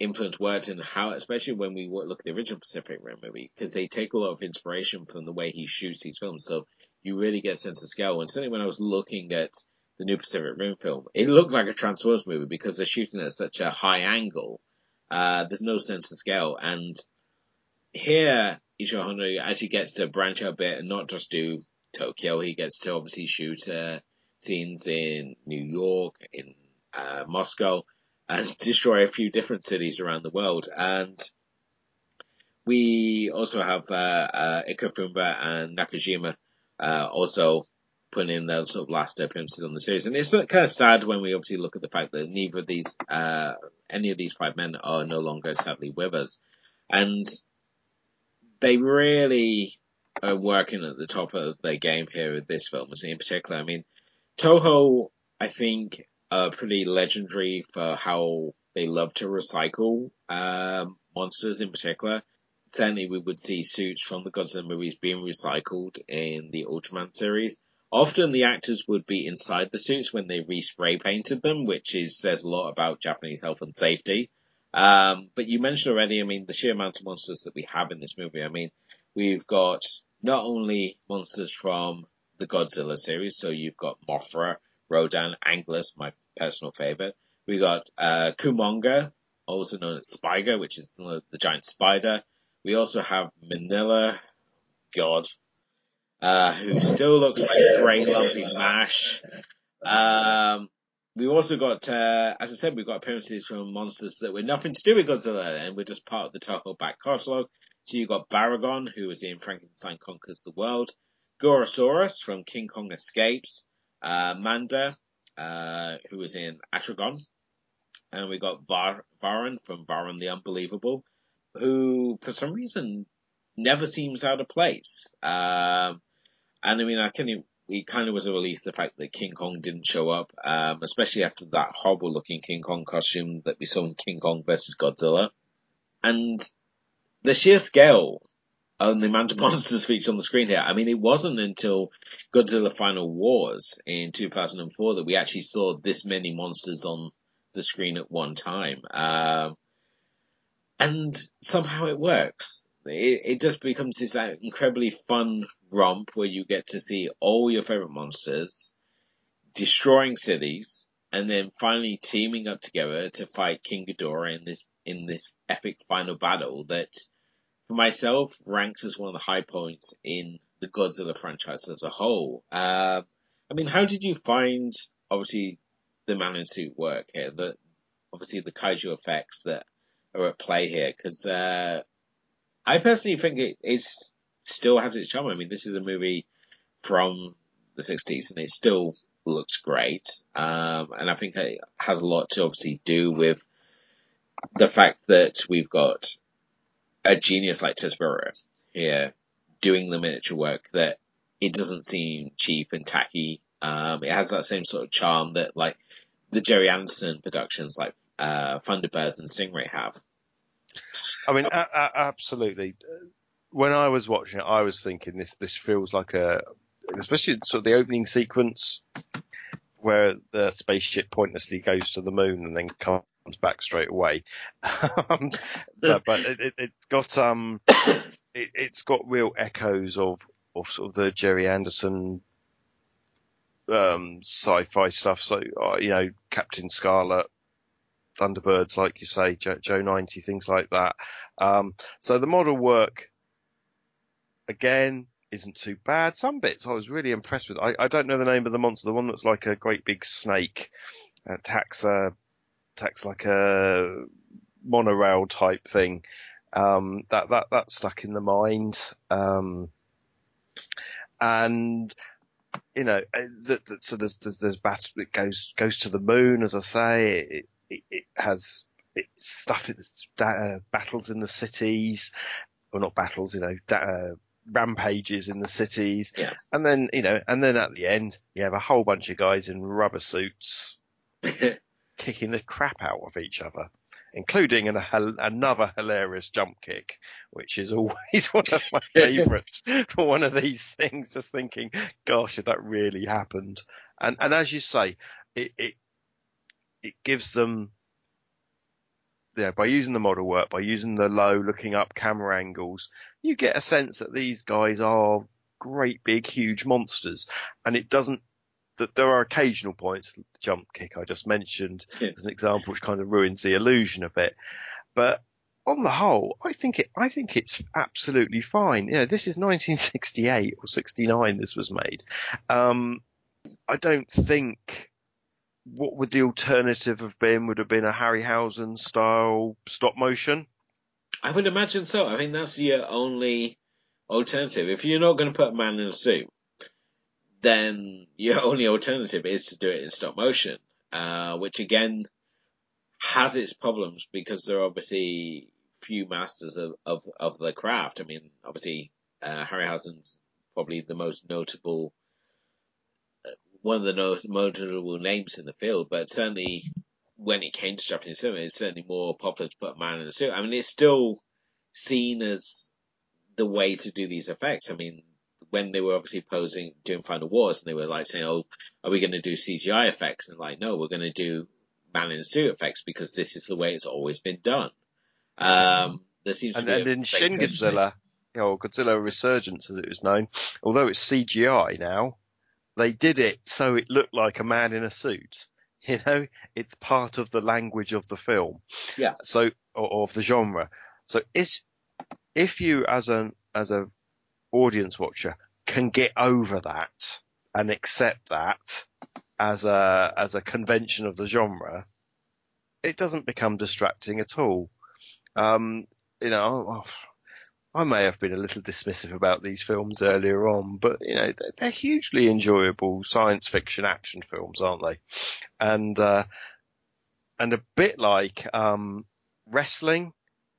influence worked and how, especially when we look at the original Pacific Rim movie, because they take a lot of inspiration from the way he shoots these films. So you really get a sense of scale. And certainly when I was looking at the new Pacific Rim film, it looked like a Transformers movie because they're shooting at such a high angle. Uh, there's no sense of scale. And here, Isao Honda actually gets to branch out a bit and not just do Tokyo. He gets to obviously shoot uh, scenes in New York, in uh, Moscow, *laughs* and destroy a few different cities around the world. And we also have uh, uh, Ifukube and Nakajima uh, also putting in their sort of last appearances on the series. And it's kind of sad when we obviously look at the fact that neither of these, uh, any of these five men are no longer sadly with us. And they really are working at the top of their game here with this film, in particular. I mean, Toho, I think, are pretty legendary for how they love to recycle um, monsters in particular. Certainly, we would see suits from the Godzilla movies being recycled in the Ultraman series. Often, the actors would be inside the suits when they respray painted them, which is says a lot about Japanese health and safety. Um, but you mentioned already, I mean, the sheer amount of monsters that we have in this movie. I mean, we've got not only monsters from the Godzilla series, so you've got Mothra, Rodan, Anguirus, my personal favorite. We got uh, Kumonga, also known as Spiga, which is the, giant spider. We also have Minilla, God, uh, who still looks like grey lumpy mash. Um, we've also got, uh, as I said, we've got appearances from monsters that were nothing to do with Godzilla, and we're just part of the Toho back catalog. So you've got Baragon, who was in Frankenstein Conquers the World, Gorosaurus from King Kong Escapes, uh, Manda, uh, who was in Atragon, and we got Var- Varan from Varan the Unbelievable, who for some reason never seems out of place. Um, and I mean, I can, it kind of was a relief the fact that King Kong didn't show up, um, especially after that horrible looking King Kong costume that we saw in King Kong versus Godzilla. And the sheer scale and the amount of monsters *laughs* featured on the screen here. I mean, it wasn't until Godzilla Final Wars in 2004 that we actually saw this many monsters on the screen at one time. Um, and somehow it works. It, it just becomes this incredibly fun romp where you get to see all your favorite monsters destroying cities and then finally teaming up together to fight King Ghidorah in this in this epic final battle that for myself ranks as one of the high points in the Godzilla franchise as a whole. Uh, I mean, how did you find obviously the man in suit work here? The obviously the kaiju effects that are at play here because uh, I personally think it is still has its charm. I mean, this is a movie from the 60s and it still looks great. Um, and I think it has a lot to obviously do with the fact that we've got a genius like Tsuburaya here doing the miniature work that it doesn't seem cheap and tacky. Um, it has that same sort of charm that like the Gerry Anderson productions like uh, Thunderbirds and Stingray have. I mean, a- a- absolutely. When I was watching it, I was thinking this this feels like a, especially sort of the opening sequence where the spaceship pointlessly goes to the moon and then comes back straight away. *laughs* Um, but, but it, it got um, it, it's got real echoes of of sort of the Gerry Anderson um, sci-fi stuff. So uh, you know, Captain Scarlet, Thunderbirds, like you say, Joe, Joe 90, things like that. Um, so the model work, again, isn't too bad. Some bits I was really impressed with. I, I don't know the name of the monster, the one that's like a great big snake, attacks, uh, like a monorail type thing. Um, that, that, that stuck in the mind. Um, and, you know, uh, the, the, so there's, there's, there's battle, it goes, goes to the moon, as I say, it, it, it has it, stuff, it's, uh, battles in the cities, or not battles, you know, uh, rampages in the cities. Yeah. And then, you know, and then at the end, you have a whole bunch of guys in rubber suits *laughs* kicking the crap out of each other, including an, another hilarious jump kick, which is *laughs* always one of my favourites for *laughs* one of these things. Just thinking, gosh, if that really happened. And, and as you say, it, it, it gives them, you know, by using the model work, by using the low looking up camera angles, you get a sense that these guys are great big huge monsters and it doesn't that there are occasional points, the jump kick I just mentioned Yeah. as an example, which kind of ruins the illusion a bit. But on the whole, I think it, I think it's absolutely fine. You know, this is 1968 or 69 this was made. Um, I don't think what would the alternative have been would have been a Harryhausen style stop motion. I would imagine so. I think that's your only alternative. If you're not going to put a man in a suit, then your *laughs* only alternative is to do it in stop motion, uh, which again has its problems because there are obviously few masters of, of, of the craft. I mean, obviously, uh, Harryhausen's probably the most notable, uh, one of the most notable names in the field, but certainly when it came to Japanese cinema, it's certainly more popular to put a man in a suit. I mean, it's still seen as the way to do these effects. I mean, when they were obviously posing doing Final Wars, and they were like saying, "Oh, are we going to do CGI effects?" And like, no, we're going to do man in suit effects because this is the way it's always been done. Um, there seems And, to be and in Shin. Godzilla, you know, Godzilla Resurgence as it was known, although it's CGI now, they did it so it looked like a man in a suit. *laughs* You know, it's part of the language of the film. Yeah. So, or, or of the genre. So it's, if you as an, as a audience watcher can get over that and accept that as a, as a convention of the genre, it doesn't become distracting at all. Um, you know, I may have been a little dismissive about these films earlier on, but you know, they're, they're hugely enjoyable science fiction action films, aren't they? And, uh, and a bit like, um, wrestling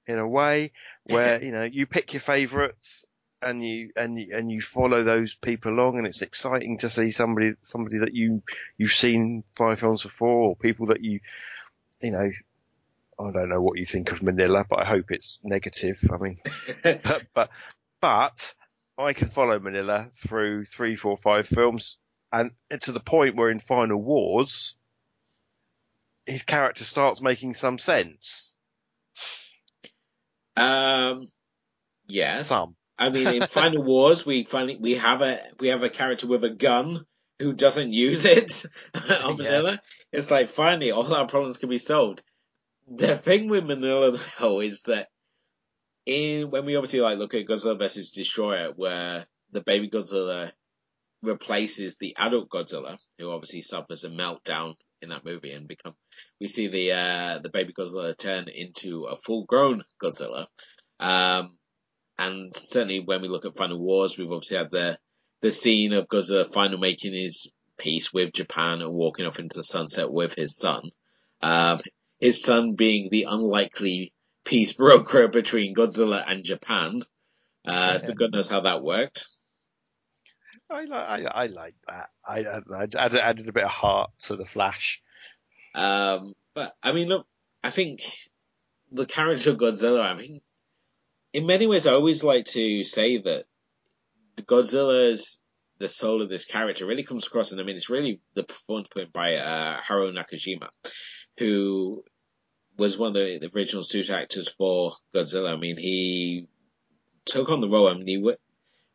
in a way where, *laughs* you know, you pick your favorites and you, and you, and you follow those people along and it's exciting to see somebody, somebody that you, you've seen five films before or people that you, you know, I don't know what you think of Minilla, but I hope it's negative. I mean, *laughs* but, but but I can follow Minilla through three, four, five films, and to the point where in Final Wars, his character starts making some sense. Um, yes. Some. I mean, in *laughs* Final Wars, we finally we have a we have a character with a gun who doesn't use it *laughs* on Minilla. Yeah. It's like finally all our problems can be solved. The thing with Minilla though is that in when we obviously like look at Godzilla vs Destroyer, where the baby Godzilla replaces the adult Godzilla, who obviously suffers a meltdown in that movie and become we see the uh, the baby Godzilla turn into a full grown Godzilla. Um, and certainly when we look at Final Wars, we've obviously had the the scene of Godzilla final making his peace with Japan and walking off into the sunset with his son. Um, his son being the unlikely peace *laughs* broker between Godzilla and Japan. Uh, yeah. So God knows how that worked. I like I, I like that. I, I added, added a bit of heart to the Flash. Um, but I mean, look, I think the character of Godzilla. I mean, in many ways, I always like to say that Godzilla's the soul of this character really comes across, and I mean, it's really the performance put by uh, Haruo Nakajima, who was one of the, the original suit actors for Godzilla. I mean, he took on the role. I mean, he w-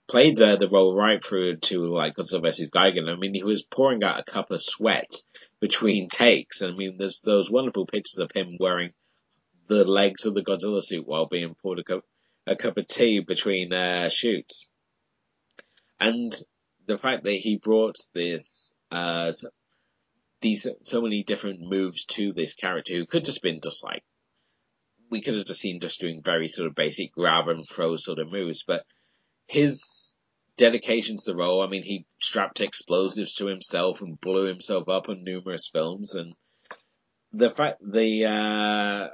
played the, the role right through to like Godzilla vs. Gigan. I mean, he was pouring out a cup of sweat between takes. And I mean, there's those wonderful pictures of him wearing the legs of the Godzilla suit while being poured a cup, a cup of tea between uh, shoots. And the fact that he brought this, uh, these, so many different moves to this character who could just been just like, we could have just seen just doing very sort of basic grab and throw sort of moves, but his dedication to the role, I mean, he strapped explosives to himself and blew himself up on numerous films and the fact, the, uh,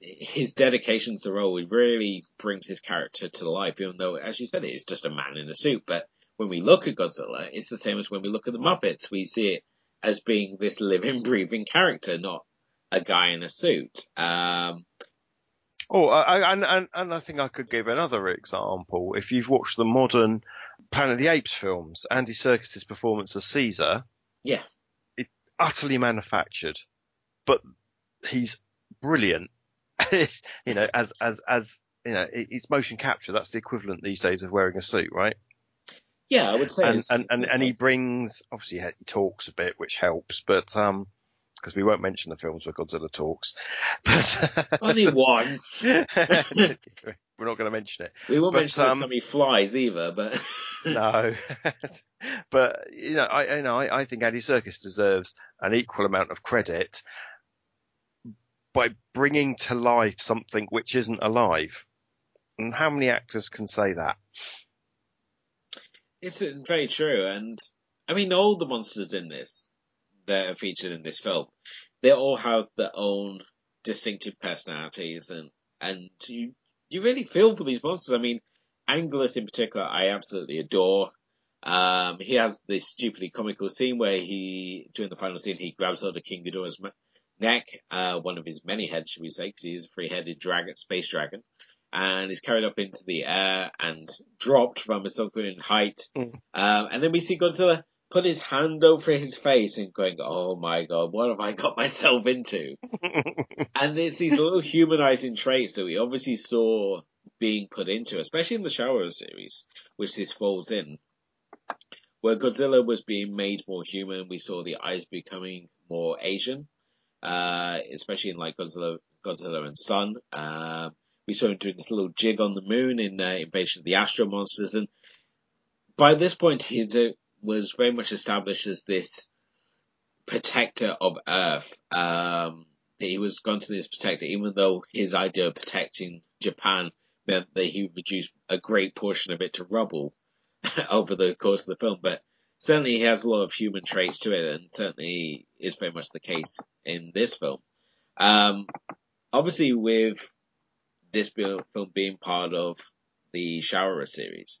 his dedication to the role really brings his character to life, even though, as you said, it is just a man in a suit. But when we look at Godzilla, it's the same as when we look at the Muppets. We see it as being this living, *laughs* breathing character, not a guy in a suit. Um, oh, I, and, and, and I think I could give another example. If you've watched the modern Planet of the Apes films, Andy Serkis's performance as Caesar, yeah, it's utterly manufactured, but he's brilliant *laughs* you know, as as as you know, it's motion capture. That's the equivalent these days of wearing a suit, right? Yeah, I would say. And and, and, and he brings obviously he talks a bit, which helps, but um, because we won't mention the films where Godzilla talks, *laughs* but only once. *laughs* We're not going to mention it. We won't but, mention um, the time he flies either, but no. but you know, I you know I, I think Andy Serkis deserves an equal amount of credit by bringing to life something which isn't alive. And how many actors can say that? It's very true, and I mean all the monsters in this that are featured in this film, they all have their own distinctive personalities, and and you you really feel for these monsters. I mean, Anguirus in particular, I absolutely adore. Um, he has this stupidly comical scene where he, during the final scene, he grabs hold of King Ghidorah's neck, uh, one of his many heads, should we say, because he is a three-headed dragon, space dragon, and is carried up into the air and dropped from a certain height. Mm. Um, and then we see Godzilla put his hand over his face and going, "Oh my god, what have I got myself into?" *laughs* and it's these little humanizing traits that we obviously saw being put into, especially in the Showa series, which this falls in. Where Godzilla was being made more human, we saw the eyes becoming more Asian uh, especially in like Godzilla, Godzilla and Son. Uh, we saw him doing this little jig on the moon in uh, Invasion of the Astro Monsters, and by this point he was very much established as this protector of Earth. Um, he was this protector, even though his idea of protecting Japan meant that he reduced a great portion of it to rubble *laughs* over the course of the film. But certainly he has a lot of human traits to it, and certainly is very much the case in this film. Um, obviously, with this film being part of the Showa series,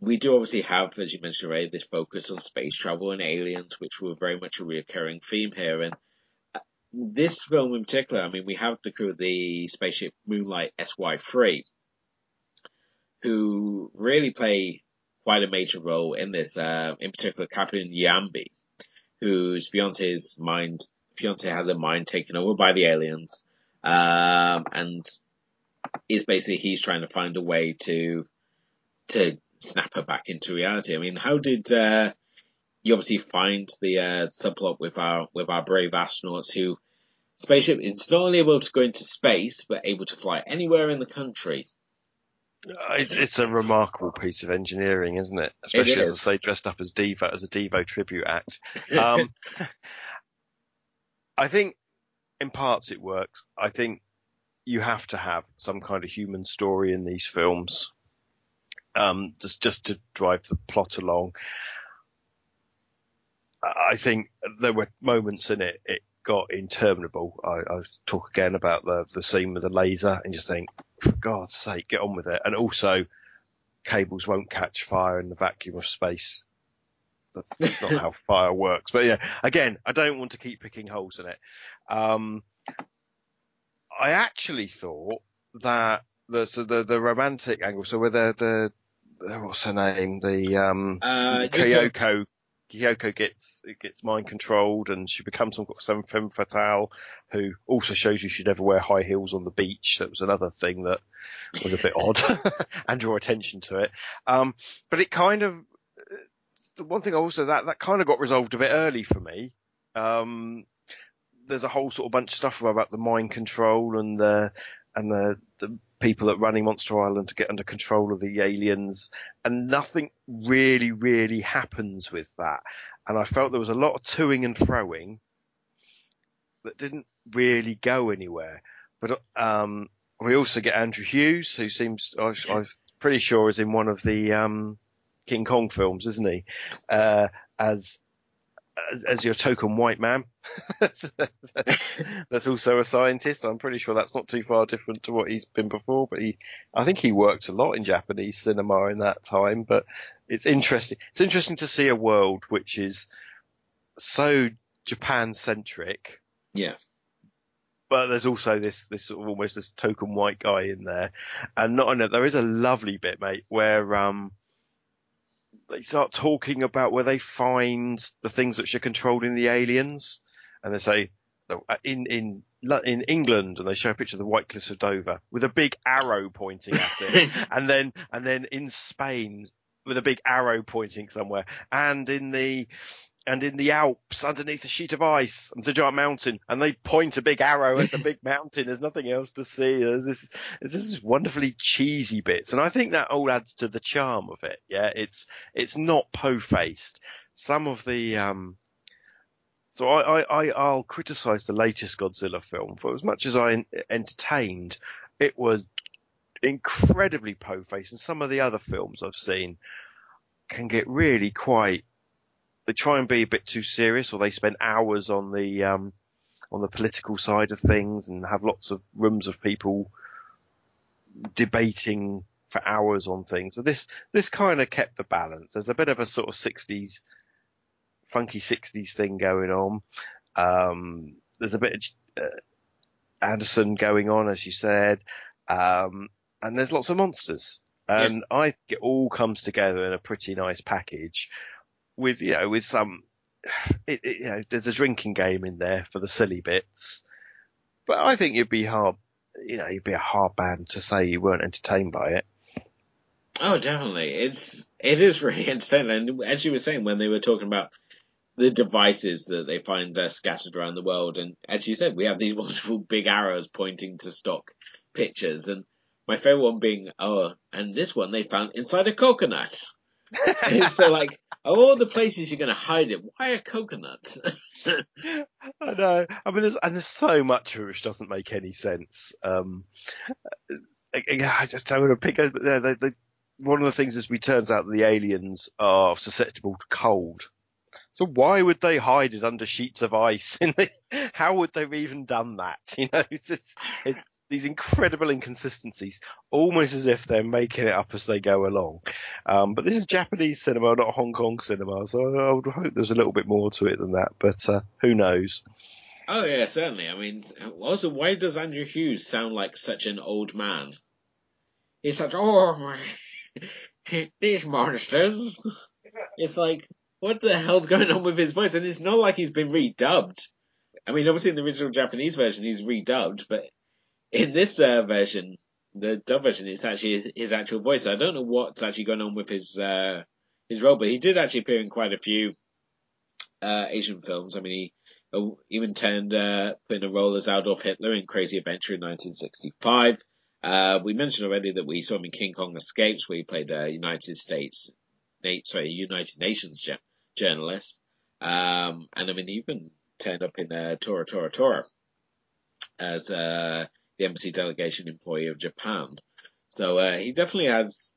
we do obviously have, as you mentioned already, this focus on space travel and aliens, which were very much a recurring theme here. And uh, this film in particular, I mean, we have the crew of the spaceship Moonlight SY3, who really play quite a major role in this. Uh, in particular, Captain Yamabe, whose fiance's mind fiance has her mind taken over by the aliens, um, and is basically he's trying to find a way to to snap her back into reality. I mean, how did uh, you obviously find the uh, subplot with our with our brave astronauts who spaceship is not only able to go into space but able to fly anywhere in the country. It's a remarkable piece of engineering, isn't it? Especially it as I say, dressed up as Devo as a Devo tribute act. *laughs* Um, I think in parts it works. I think you have to have some kind of human story in these films, um, just just to drive the plot along. I think there were moments in it it got interminable. I, I talk again about the the scene with the laser and just think, for God's sake, get on with it. And also, cables won't catch fire in the vacuum of space. That's not *laughs* how fire works. But yeah, again, I don't want to keep picking holes in it. Um, I actually thought that the so the the romantic angle. So with the the what's her name? The um uh, Kyoko Kyoko gets gets mind controlled and she becomes some some femme fatale who also shows you should never wear high heels on the beach. That was another thing that was a bit odd *laughs* *laughs* and draw attention to it. Um, but it kind of the one thing also that that kind of got resolved a bit early for me. Um, there's a whole sort of bunch of stuff about the mind control and the and the, the people that running Monster Island to get under control of the aliens, and nothing really, really happens with that. And I felt there was a lot of toing and froing that didn't really go anywhere. But um, we also get Andrew Hughes, who seems I, I'm pretty sure is in one of the um, King Kong films, isn't he? Uh, as as, as your token white man. *laughs* that's also a scientist. I'm pretty sure that's not too far different to what he's been before, but he, I think he worked a lot in Japanese cinema in that time, but it's interesting. It's interesting to see a world which is so Japan centric. Yeah. But there's also this, this sort of almost this token white guy in there. And not only there is a lovely bit, mate, where, um, they start talking about where they find the things which are controlling the aliens, and they say uh, in in in England, and they show a picture of the White Cliffs of Dover with a big arrow pointing at it, *laughs* and then and then in Spain with a big arrow pointing somewhere, and in the and in the Alps underneath a sheet of ice and a giant mountain and they point a big arrow at the big *laughs* mountain. There's nothing else to see. There's this, there's this wonderfully cheesy bits. And I think that all adds to the charm of it. Yeah. It's, it's not po-faced. Some of the, um, so I, I, I, will criticize the latest Godzilla film for as much as I entertained, it was incredibly po-faced and some of the other films I've seen can get really quite they try and be a bit too serious, or they spend hours on the um, on the political side of things and have lots of rooms of people debating for hours on things. So this this kind of kept the balance. There's a bit of a sort of 60s funky 60s thing going on. Um, there's a bit of uh, Anderson going on, as you said, um, and there's lots of monsters. And yeah. I think it all comes together in a pretty nice package with you know with some *sighs* it, it, you know there's a drinking game in there for the silly bits, but I think you'd be hard you know you'd be a hard band to say you weren't entertained by it. Oh, definitely. It's it is *laughs* really entertaining. And as you were saying when they were talking about the devices that they find uh, scattered around the world, and as you said, we have these *laughs* wonderful big arrows pointing to stock pictures, and my favorite one being oh, and this one they found inside a coconut. *laughs* so like of all the places you're going to hide it, why a coconut? *laughs* I know. I mean, there's, and there's so much of it which doesn't make any sense. Um, I, just don't want to pick. But they, they, one of the things is, we turns out that the aliens are susceptible to cold. So why would they hide it under sheets of ice? *laughs* The, how would they have even done that? You know, it's, it's these incredible inconsistencies, almost as if they're making it up as they go along. Um, but this is Japanese cinema, not Hong Kong cinema, so I would hope there's a little bit more to it than that. But uh, who knows? Oh yeah, certainly. I mean, also, why does Andrew Hughes sound like such an old man? He's such oh my. *laughs* these monsters. *laughs* It's like, what the hell's going on with his voice? And it's not like he's been redubbed. I mean, obviously in the original Japanese version he's redubbed, but in this uh, version, the dub version, it's actually his, his, actual voice. I don't know what's actually going on with his uh, his role, but he did actually appear in quite a few uh, Asian films. I mean, he uh, even turned uh, in a role as Adolf Hitler in Crazy Adventure in 1965. Uh, we mentioned already that we saw him in King Kong Escapes, where he played a United States, sorry, United Nations journalist. Um, and I mean, he even turned up in uh, Tora Tora Tora as uh, the embassy delegation employee of Japan. So uh, he definitely has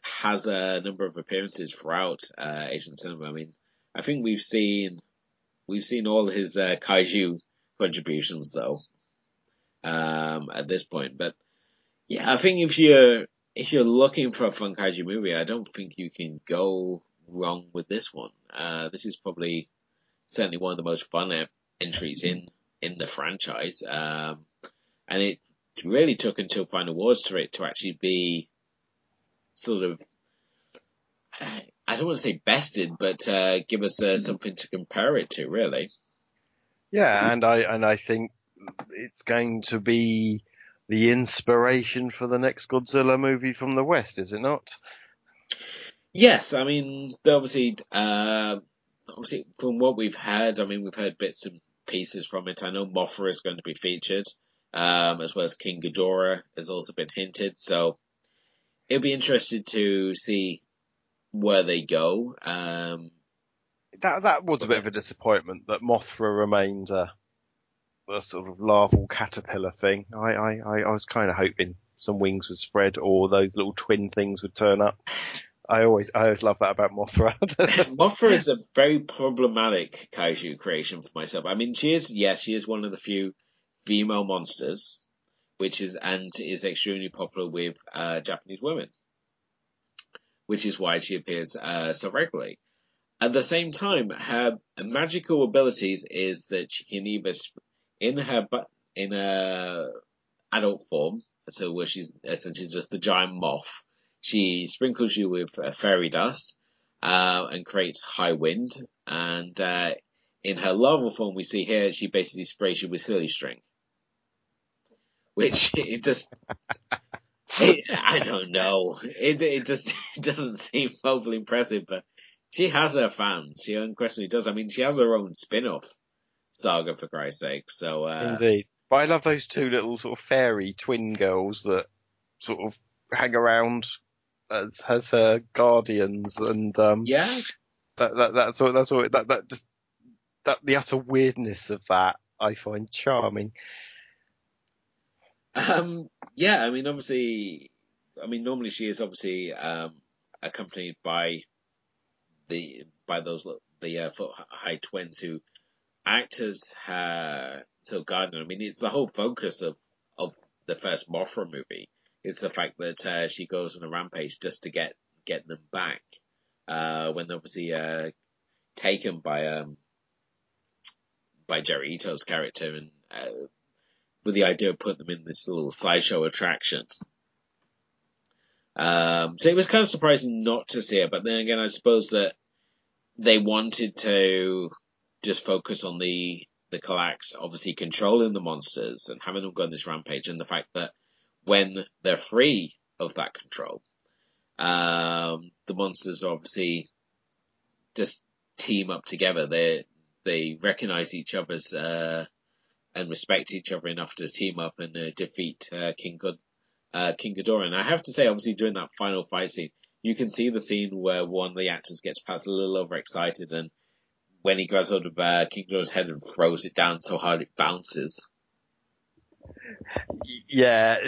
has a number of appearances throughout uh, Asian cinema. I mean, I think we've seen we've seen all his uh, kaiju contributions though um, at this point. But yeah, I think if you're if you're looking for a fun kaiju movie, I don't think you can go wrong with this one. Uh, this is probably certainly one of the most fun entries in in the franchise, um, and it really took until Final Wars for it to actually be sort of I don't want to say bested, but uh, give us uh, something to compare it to, really. Yeah, and I and I think it's going to be the inspiration for the next Godzilla movie from the West, is it not? Yes, I mean, obviously, uh, obviously, from what we've heard, I mean, we've heard bits and pieces from it. I know Mothra is going to be featured, um, as well as King Ghidorah has also been hinted. So it'll be interesting to see where they go. Um, that that was a bit of a disappointment that Mothra remained a, a sort of larval caterpillar thing. I I, I was kind of hoping some wings would spread or those little twin things would turn up. I always I always love that about Mothra. *laughs* Mothra is a very problematic kaiju creation for myself. I mean, she is yes, she is one of the few female monsters, which is and is extremely popular with uh, Japanese women which is why she appears uh, so regularly. At the same time, her magical abilities is that she can either, in her in a adult form, so where she's essentially just the giant moth, she sprinkles you with uh, fairy dust uh, and creates high wind. And uh, in her larval form, we see here she basically sprays you with silly string, which it just I don't know. It it just *laughs* it doesn't seem overly impressive, but she has her fans. She unquestionably does. I mean, she has her own spin-off saga for Christ's sake. So uh, indeed, but I love those two little sort of fairy twin girls that sort of hang around as as her guardians, and um, yeah, that that that's all that's all that that just that the utter weirdness of that I find charming. Um, yeah, I mean, obviously, I mean, normally she is obviously um, accompanied by the by those the uh, high twins who act as her so Gardner. I mean, it's the whole focus of of the first Mothra movie is the fact that uh, she goes on a rampage just to get get them back. Uh, when obviously uh, taken by um by Jerry Ito's character and uh, with the idea of putting them in this little sideshow attraction. Um, so it was kind of surprising not to see it, but then again, I suppose that they wanted to just focus on the the Kilaaks obviously controlling the monsters and having them go on this rampage, and the fact that when they're free of that control, um, the monsters obviously just team up together. They they recognize each other's uh, and respect each other enough to team up and uh, defeat uh, King God, uh, King Ghidorah. And I have to say, obviously, during that final fight scene, you can see the scene where one of the actors gets past a little overexcited, and when he grabs hold of uh, King Ghidorah's head and throws it down so hard it bounces. Yeah,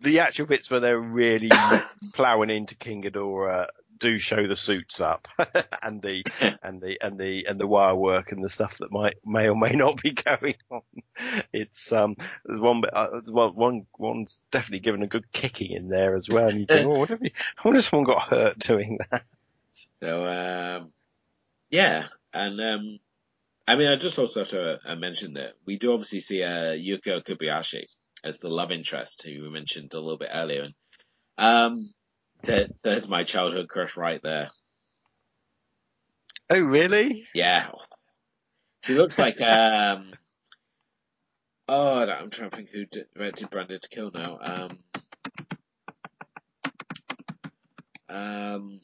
the actual bits where they're really ploughing into King Ghidorah do show the suits up *laughs* and the *laughs* and the and the and the wire work and the stuff that might may or may not be *laughs* going on. It's um there's one uh, well one one's definitely given a good kicking in there as well. And you think, oh, what have you, I wonder if someone got hurt doing that. So um yeah, and um I mean I just also have to uh, mention that we do obviously see uh, Yukiko Kobayashi as the love interest who we mentioned a little bit earlier and Um, there, there's my childhood crush right there. Oh, really? Yeah. She looks like, um, *laughs* oh, I'm trying to think who directed Branded to Kill now. Um, um,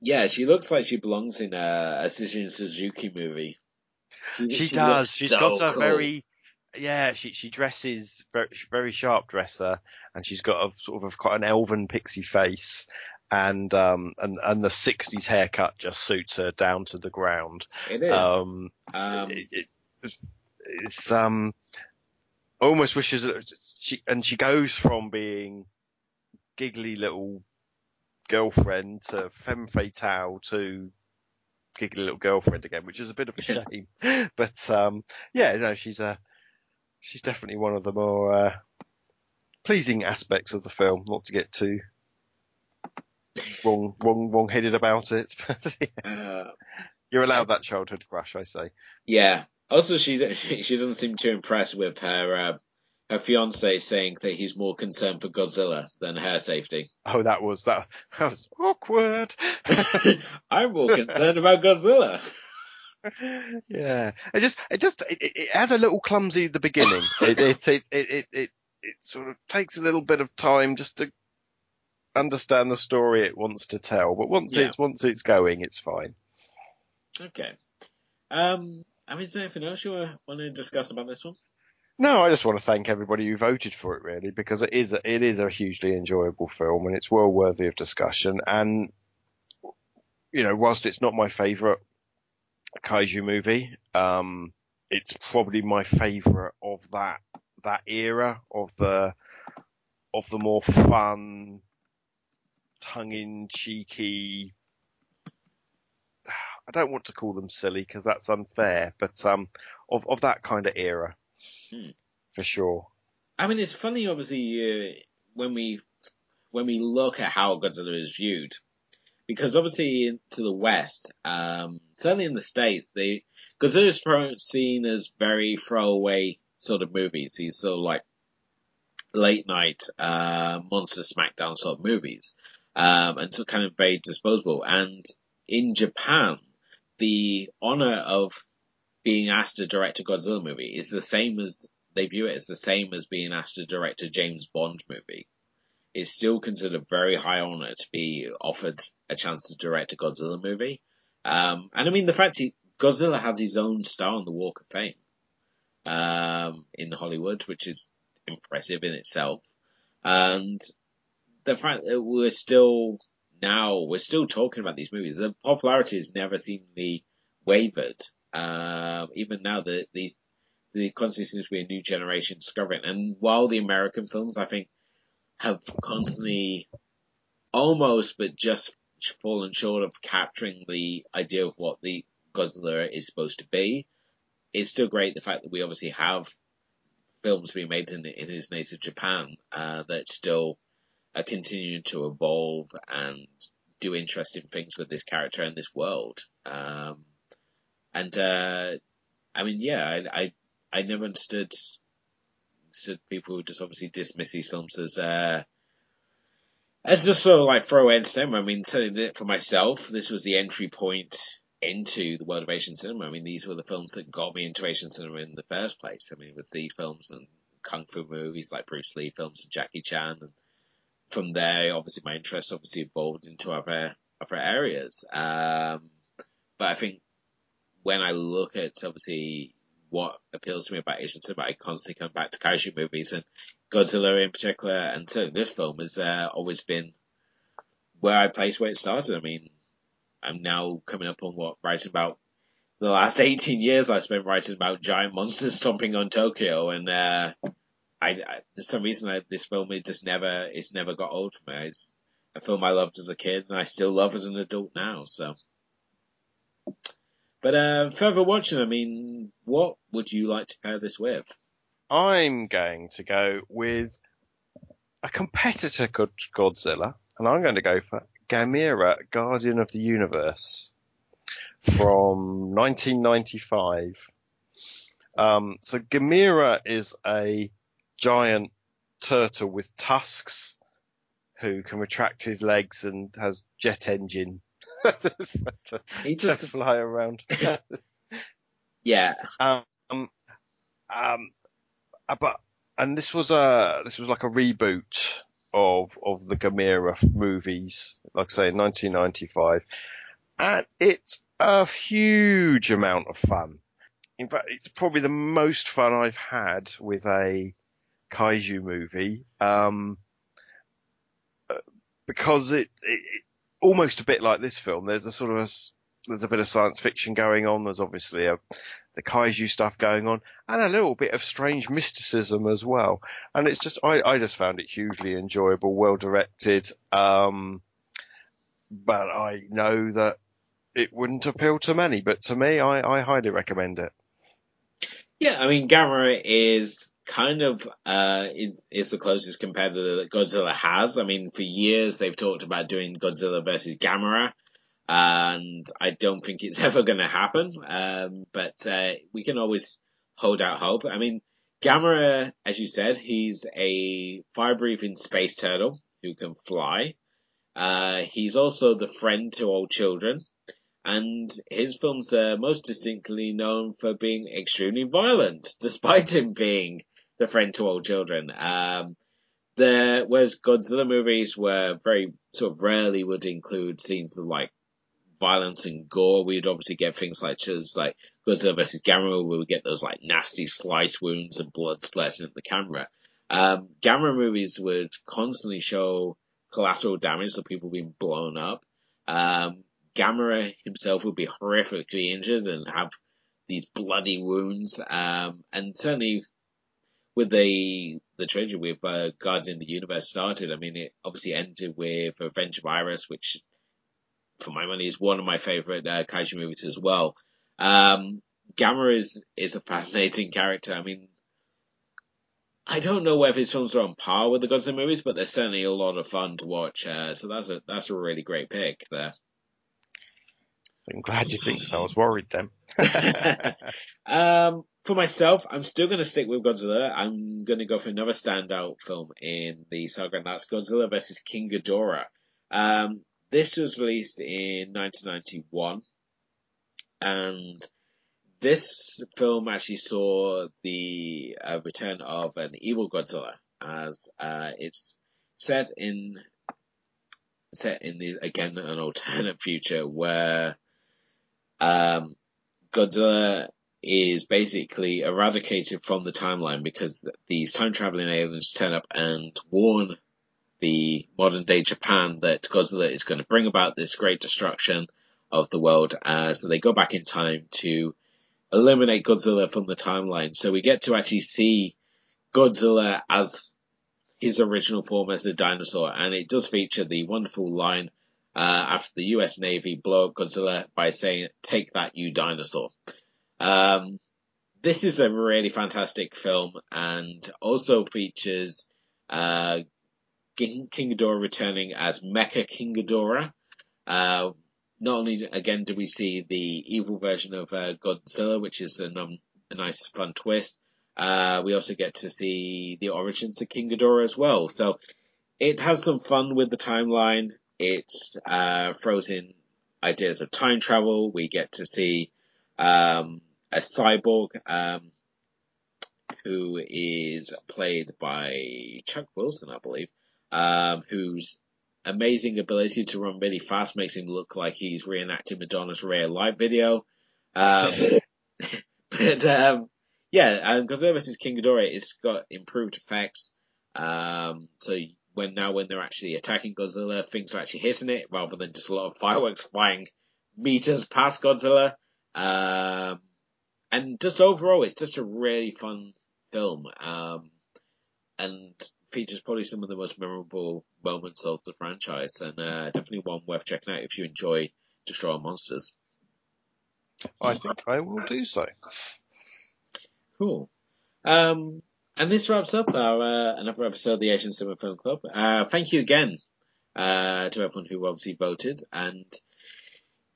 yeah, she looks like she belongs in a, a Suzuki Suzuki movie. She, she, she does. She's so got a cool. very, yeah, she she dresses very, very sharp dresser, and she's got a sort of quite an elven pixie face, and um and and the '60s haircut just suits her down to the ground. It is. Um, um it, it, it's um almost wishes that she and she goes from being giggly little girlfriend to femme fatale to giggly little girlfriend again, which is a bit of a *laughs* shame. but um yeah, no, she's a she's definitely one of the more uh, pleasing aspects of the film. Not to get too wrong, wrong, wrong-headed about it, *laughs* but yes. uh, you're allowed that childhood crush, I say. Yeah. Also, she *laughs* she doesn't seem too impressed with her uh, her fiance saying that he's more concerned for Godzilla than her safety. Oh, that was that, *laughs* that was awkward. I'm more concerned about Godzilla yeah, it just it just it, it has a little clumsy at the beginning. *laughs* it, it, it it it it sort of takes a little bit of time just to understand the story it wants to tell. But once yeah. it's once it's going, it's fine. Okay. Um, I mean, is there anything else you want to discuss about this one? No, I just want to thank everybody who voted for it really because it is a, it is a hugely enjoyable film and it's well worthy of discussion. And you know, whilst it's not my favourite kaiju movie. Um, it's probably my favorite of that that era of the of the more fun, tongue-in cheeky. I don't want to call them silly because that's unfair, but um, of of that kind of era, hmm. for sure. I mean, it's funny, obviously, uh, when we when we look at how Godzilla is viewed because obviously to the west, um, certainly in the states, they because they're seen as very throwaway sort of movies. These sort of like late night uh, monster smackdown sort of movies, um, and so kind of very disposable. And in Japan, the honor of being asked to direct a Godzilla movie is the same as they view it as the same as being asked to direct a James Bond movie is still considered a very high honor to be offered a chance to direct a Godzilla movie. Um, and I mean, the fact he, Godzilla has his own star on the Walk of Fame, um, in Hollywood, which is impressive in itself. And the fact that we're still now, we're still talking about these movies. The popularity has never seemingly wavered. Uh, even now, the, the, the constantly seems to be a new generation discovering. And while the American films, I think, have constantly almost but just fallen short of capturing the idea of what the Godzilla is supposed to be. It's still great the fact that we obviously have films being made in, in his native Japan uh, that still are continuing to evolve and do interesting things with this character and this world. Um, and uh, I mean, yeah, I, I I never understood to people who just obviously dismiss these films as uh, as just sort of like throw entertainment. I mean, certainly for myself, this was the entry point into the world of Asian cinema. I mean, these were the films that got me into Asian cinema in the first place. I mean, it was these films and kung fu movies like Bruce Lee films and Jackie Chan, and from there, obviously, my interest obviously evolved into other other areas. Um, but I think when I look at obviously what appeals to me about Asian cinema. I constantly come back to kaiju movies and Godzilla in particular, and so this film has uh, always been where I place where it started. I mean, I'm now coming up on what writing about the last *laughs* 18 years I've spent writing about giant monsters *laughs* stomping on Tokyo, and uh, I, I for some reason I, this film it just never it's never got old for me. It's a film I loved as a kid, and I still love as an adult now. So. But uh, further watching, I mean, what would you like to pair this with? I'm going to go with a competitor called Godzilla, and I'm going to go for Gamera, Guardian of the Universe from 1995. Um, so Gamera is a giant turtle with tusks who can retract his legs and has jet engine He's to just fly around. *laughs* yeah. um, um, uh, but and this was a this was like a reboot of of the Gamera movies, like I say, in 1995, and it's a huge amount of fun. In fact, it's probably the most fun I've had with a kaiju movie, um, uh, because it, it almost a bit like this film. There's a sort of a, there's a bit of science fiction going on. There's obviously a, the kaiju stuff going on and a little bit of strange mysticism as well. And it's just, I, I just found it hugely enjoyable, well directed. Um, but I know that it wouldn't appeal to many, but to me, I, I highly recommend it. Yeah, I mean, Gamera is kind of uh is is the closest competitor that Godzilla has. I mean, for years they've talked about doing Godzilla versus Gamera, and I don't think it's *laughs* ever going to happen. Um, but uh, we can always hold out hope. I mean, Gamera, as you said, he's a fire-breathing space turtle who can fly. Uh, he's also the friend to all children and his films are most distinctly known for being extremely violent, *laughs* despite him being the friend to all children. Um, the whereas Godzilla movies were very sort of rarely would include scenes of like violence and gore. We'd obviously get things like as like Godzilla versus Gamera, where we get those like nasty slice wounds and blood splashing at the camera. Um, Gamera movies would constantly show collateral damage, so people being blown up. Um, Gamera himself would be horrifically injured and have these bloody wounds. Um, and certainly with the the trilogy with uh, Guardian the Universe started, I mean, it obviously ended with Revenge of Iris, which, for my money, is one of my favorite uh, kaiju movies as well. Um, Gamera is is a fascinating character. I mean, I don't know whether his films are on par with the Godzilla movies, but they're certainly a lot of fun to watch. Uh, so that's a that's a really great pick there. I'm glad you think so. I was *laughs* worried then. *laughs* um, for myself, I'm still going to stick with Godzilla. I'm going to go for another standout film in the saga, and that's Godzilla vs. King Ghidorah. Um, this was released in 1991, and this film actually saw the uh, return of an evil Godzilla, as uh, it's set in set in the again an alternate *laughs* future where um, Godzilla is basically eradicated from the timeline because these time traveling aliens turn up and warn the modern day Japan that Godzilla is going to bring about this great destruction of the world. Uh, so they go back in time to eliminate Godzilla from the timeline. So we get to actually see Godzilla as his original form as a dinosaur, and it does feature the wonderful line uh, after the U.S. Navy blow up Godzilla by saying, "Take that, you dinosaur." Um, this is a really fantastic film, and also features uh, King, King Ghidorah returning as Mecha King Ghidorah. Uh, not only again do we see the evil version of uh, Godzilla, which is a, um, a nice fun twist. Uh, we also get to see the origins of King Ghidorah as well. So it has some fun with the timeline. It uh, throws in ideas of time travel. We get to see um, a cyborg um, who is played by Chuck Wilson, I believe, um, whose amazing ability to run really fast makes him look like he's reenacting Madonna's Ray of Light video. Um, *laughs* *laughs* but um, yeah, um, Godzilla vs King Ghidorah, it's got improved effects. Um, so when now when they're actually attacking Godzilla, things are actually hitting it rather than just a lot of fireworks flying meters past Godzilla. Um, and just overall, it's just a really fun film. Um, and features probably some of the most memorable moments of the franchise, and uh, definitely one worth checking out if you enjoy Destroy All Monsters. I think I will do so. Cool. Um, and this wraps up our uh, another episode of the Asian Cinema Film Club. Uh, thank you again uh, to everyone who obviously voted, and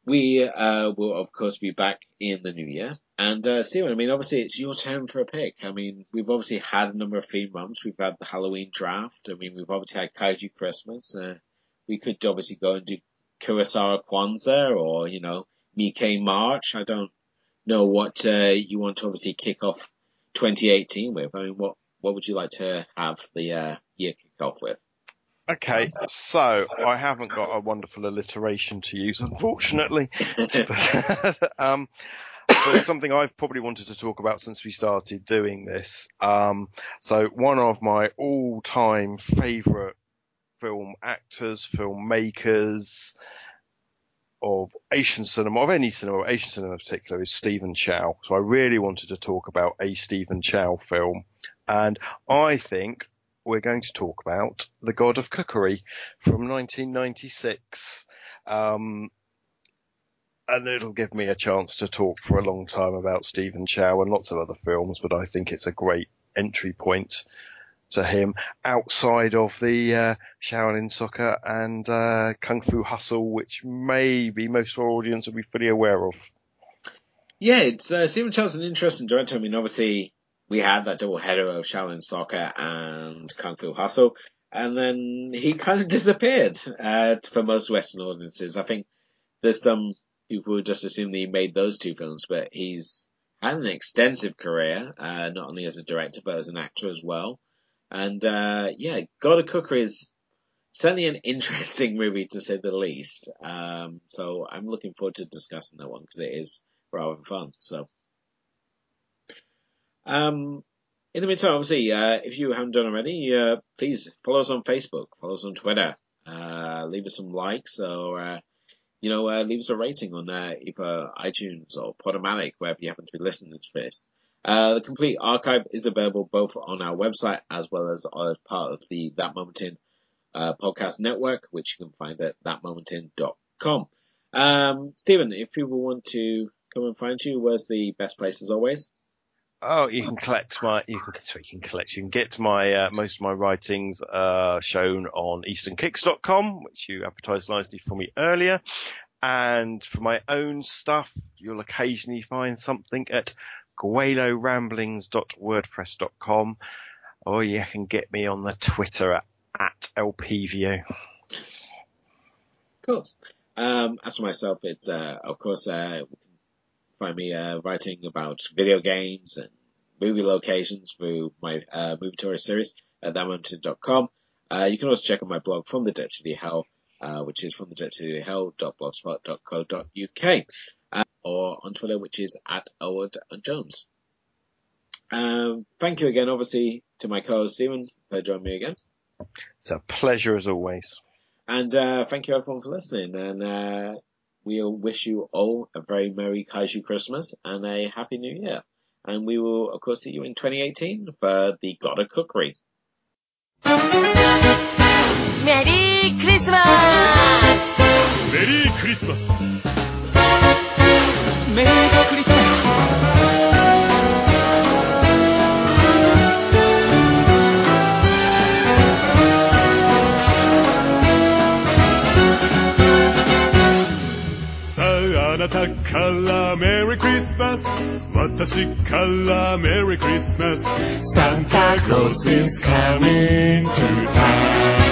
we uh, will, of course, be back in the new year. And uh, Stephen, I mean, obviously, it's your turn for a pick. I mean, we've obviously had a number of theme months. We've had the Halloween draft. I mean, we've obviously had Kaiju Christmas. Uh, we could obviously go and do Kurosawa Kwanzaa or, you know, Miike March. I don't know what uh, you want to obviously kick off 2018 with. I mean, what what would you like to have the uh, year kick off with? Okay, so I haven't got a wonderful alliteration to use, unfortunately. *laughs* *laughs* um, but it's something I've probably wanted to talk about since we started doing this. Um, so one of my all-time favourite film actors, filmmakers of Asian cinema, of any cinema, Asian cinema in particular, is Stephen Chow. So I really wanted to talk about a Stephen Chow film. And I think we're going to talk about The God of Cookery from 1996. Um, and it'll give me a chance to talk for a long time about Stephen Chow and lots of other films, but I think it's a great entry point to him outside of the uh, Shaolin Soccer and uh, Kung Fu Hustle, which maybe most of our audience will be fully aware of. Yeah, it's uh, Stephen Chow's an interesting director. I mean, obviously we had that double header of Shaolin Soccer and Kung Fu Hustle, and then he kind of disappeared uh, for most Western audiences. I think there's some people who just assume that he made those two films, but he's had an extensive career, uh, not only as a director but as an actor as well. And uh, yeah, God of Cookery is certainly an *laughs* interesting movie to say the least. Um, so I'm looking forward to discussing that one because it is rather fun. So. Um, in the meantime, obviously, uh, if you haven't done already, uh, please follow us on Facebook, follow us on Twitter, uh, leave us some likes or, uh, you know, uh, leave us a rating on uh, either iTunes or Podomatic, wherever you happen to be listening to this. The complete archive is available both on our website as well as as part of the That Moment In podcast network, which you can find at thatmomentin.com. Um, Stephen, if people want to come and find you, where's the best place as always? Oh, you can collect my, you can, sorry, you can collect, you can get my, uh, most of my writings, uh, shown on easternkicks.com, which you advertised nicely for me earlier. And for my own stuff, you'll occasionally find something at gueloramblings.wordpress.com or you can get me on the Twitter at, at lpview. Cool. Um, as for myself, it's, uh, of course, uh, find me uh, writing about video games and movie locations through my uh, movie tourist series at thatmomentin.com. Uh, you can also check out my blog from the Depths of the Hell, uh, which is from the Depths of the Hell.blogspot.co.uk, uh, or on Twitter, which is at Owen Jones. Um, thank you again, obviously, to my co-host Stephen for joining me again. It's a pleasure as always. And uh, thank you everyone for listening. And uh, we'll wish you all a very Merry Kaiju Christmas and a Happy New Year. And we will, of course, see you in 2018 for the God of Cookery. Merry Christmas! Merry Christmas! メリークリスマスさああなたからメリークリスマス。私からメリークリスマス。サンタクロース is coming to town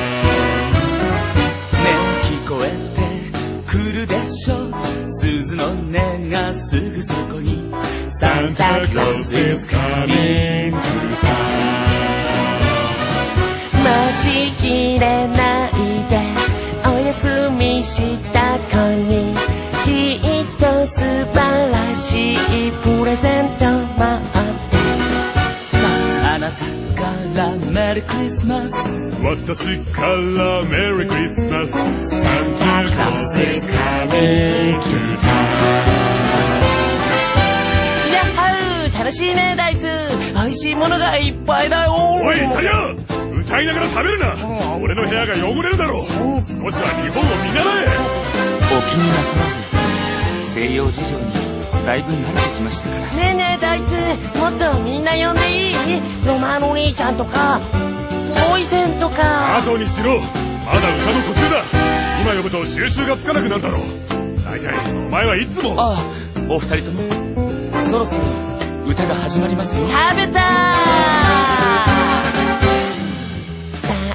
Santa Claus is coming to town 待ちきれないでお休みした子にきっと素晴らしいプレゼント待って。さああなたからメリークリスマス私からメリークリスマス Santa Claus is coming to town 楽しいね大豆。美味しいものがいっぱいだよ。おいタリア歌いながら食べるな。俺の部屋が汚れるだろう。少しは日本を見習え。お気になさらず西洋事情にだいぶ慣れてきましたから。ねえねえ大豆。もっとみんな呼んでいい？ロマのお兄ちゃんとか。ボイセンとか。後にしろ。まだ歌の途中だ。今呼ぶと収集がつかなくなるだろう。大ないかい。お前はいつも。ああ、お二人とも、そろそろ歌が始まりますよ。食べたさ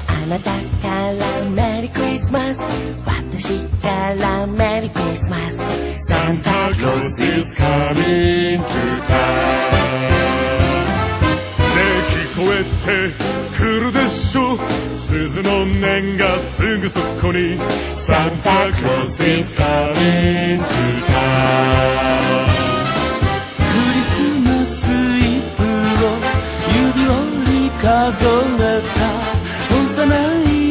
ああなたからメリークリスマス。私からメリークリスマス。Santa Claus is coming to town ねえ聞こえてくるでしょ。鈴の音がすぐそこに。Santa Claus is coming to town 他走了他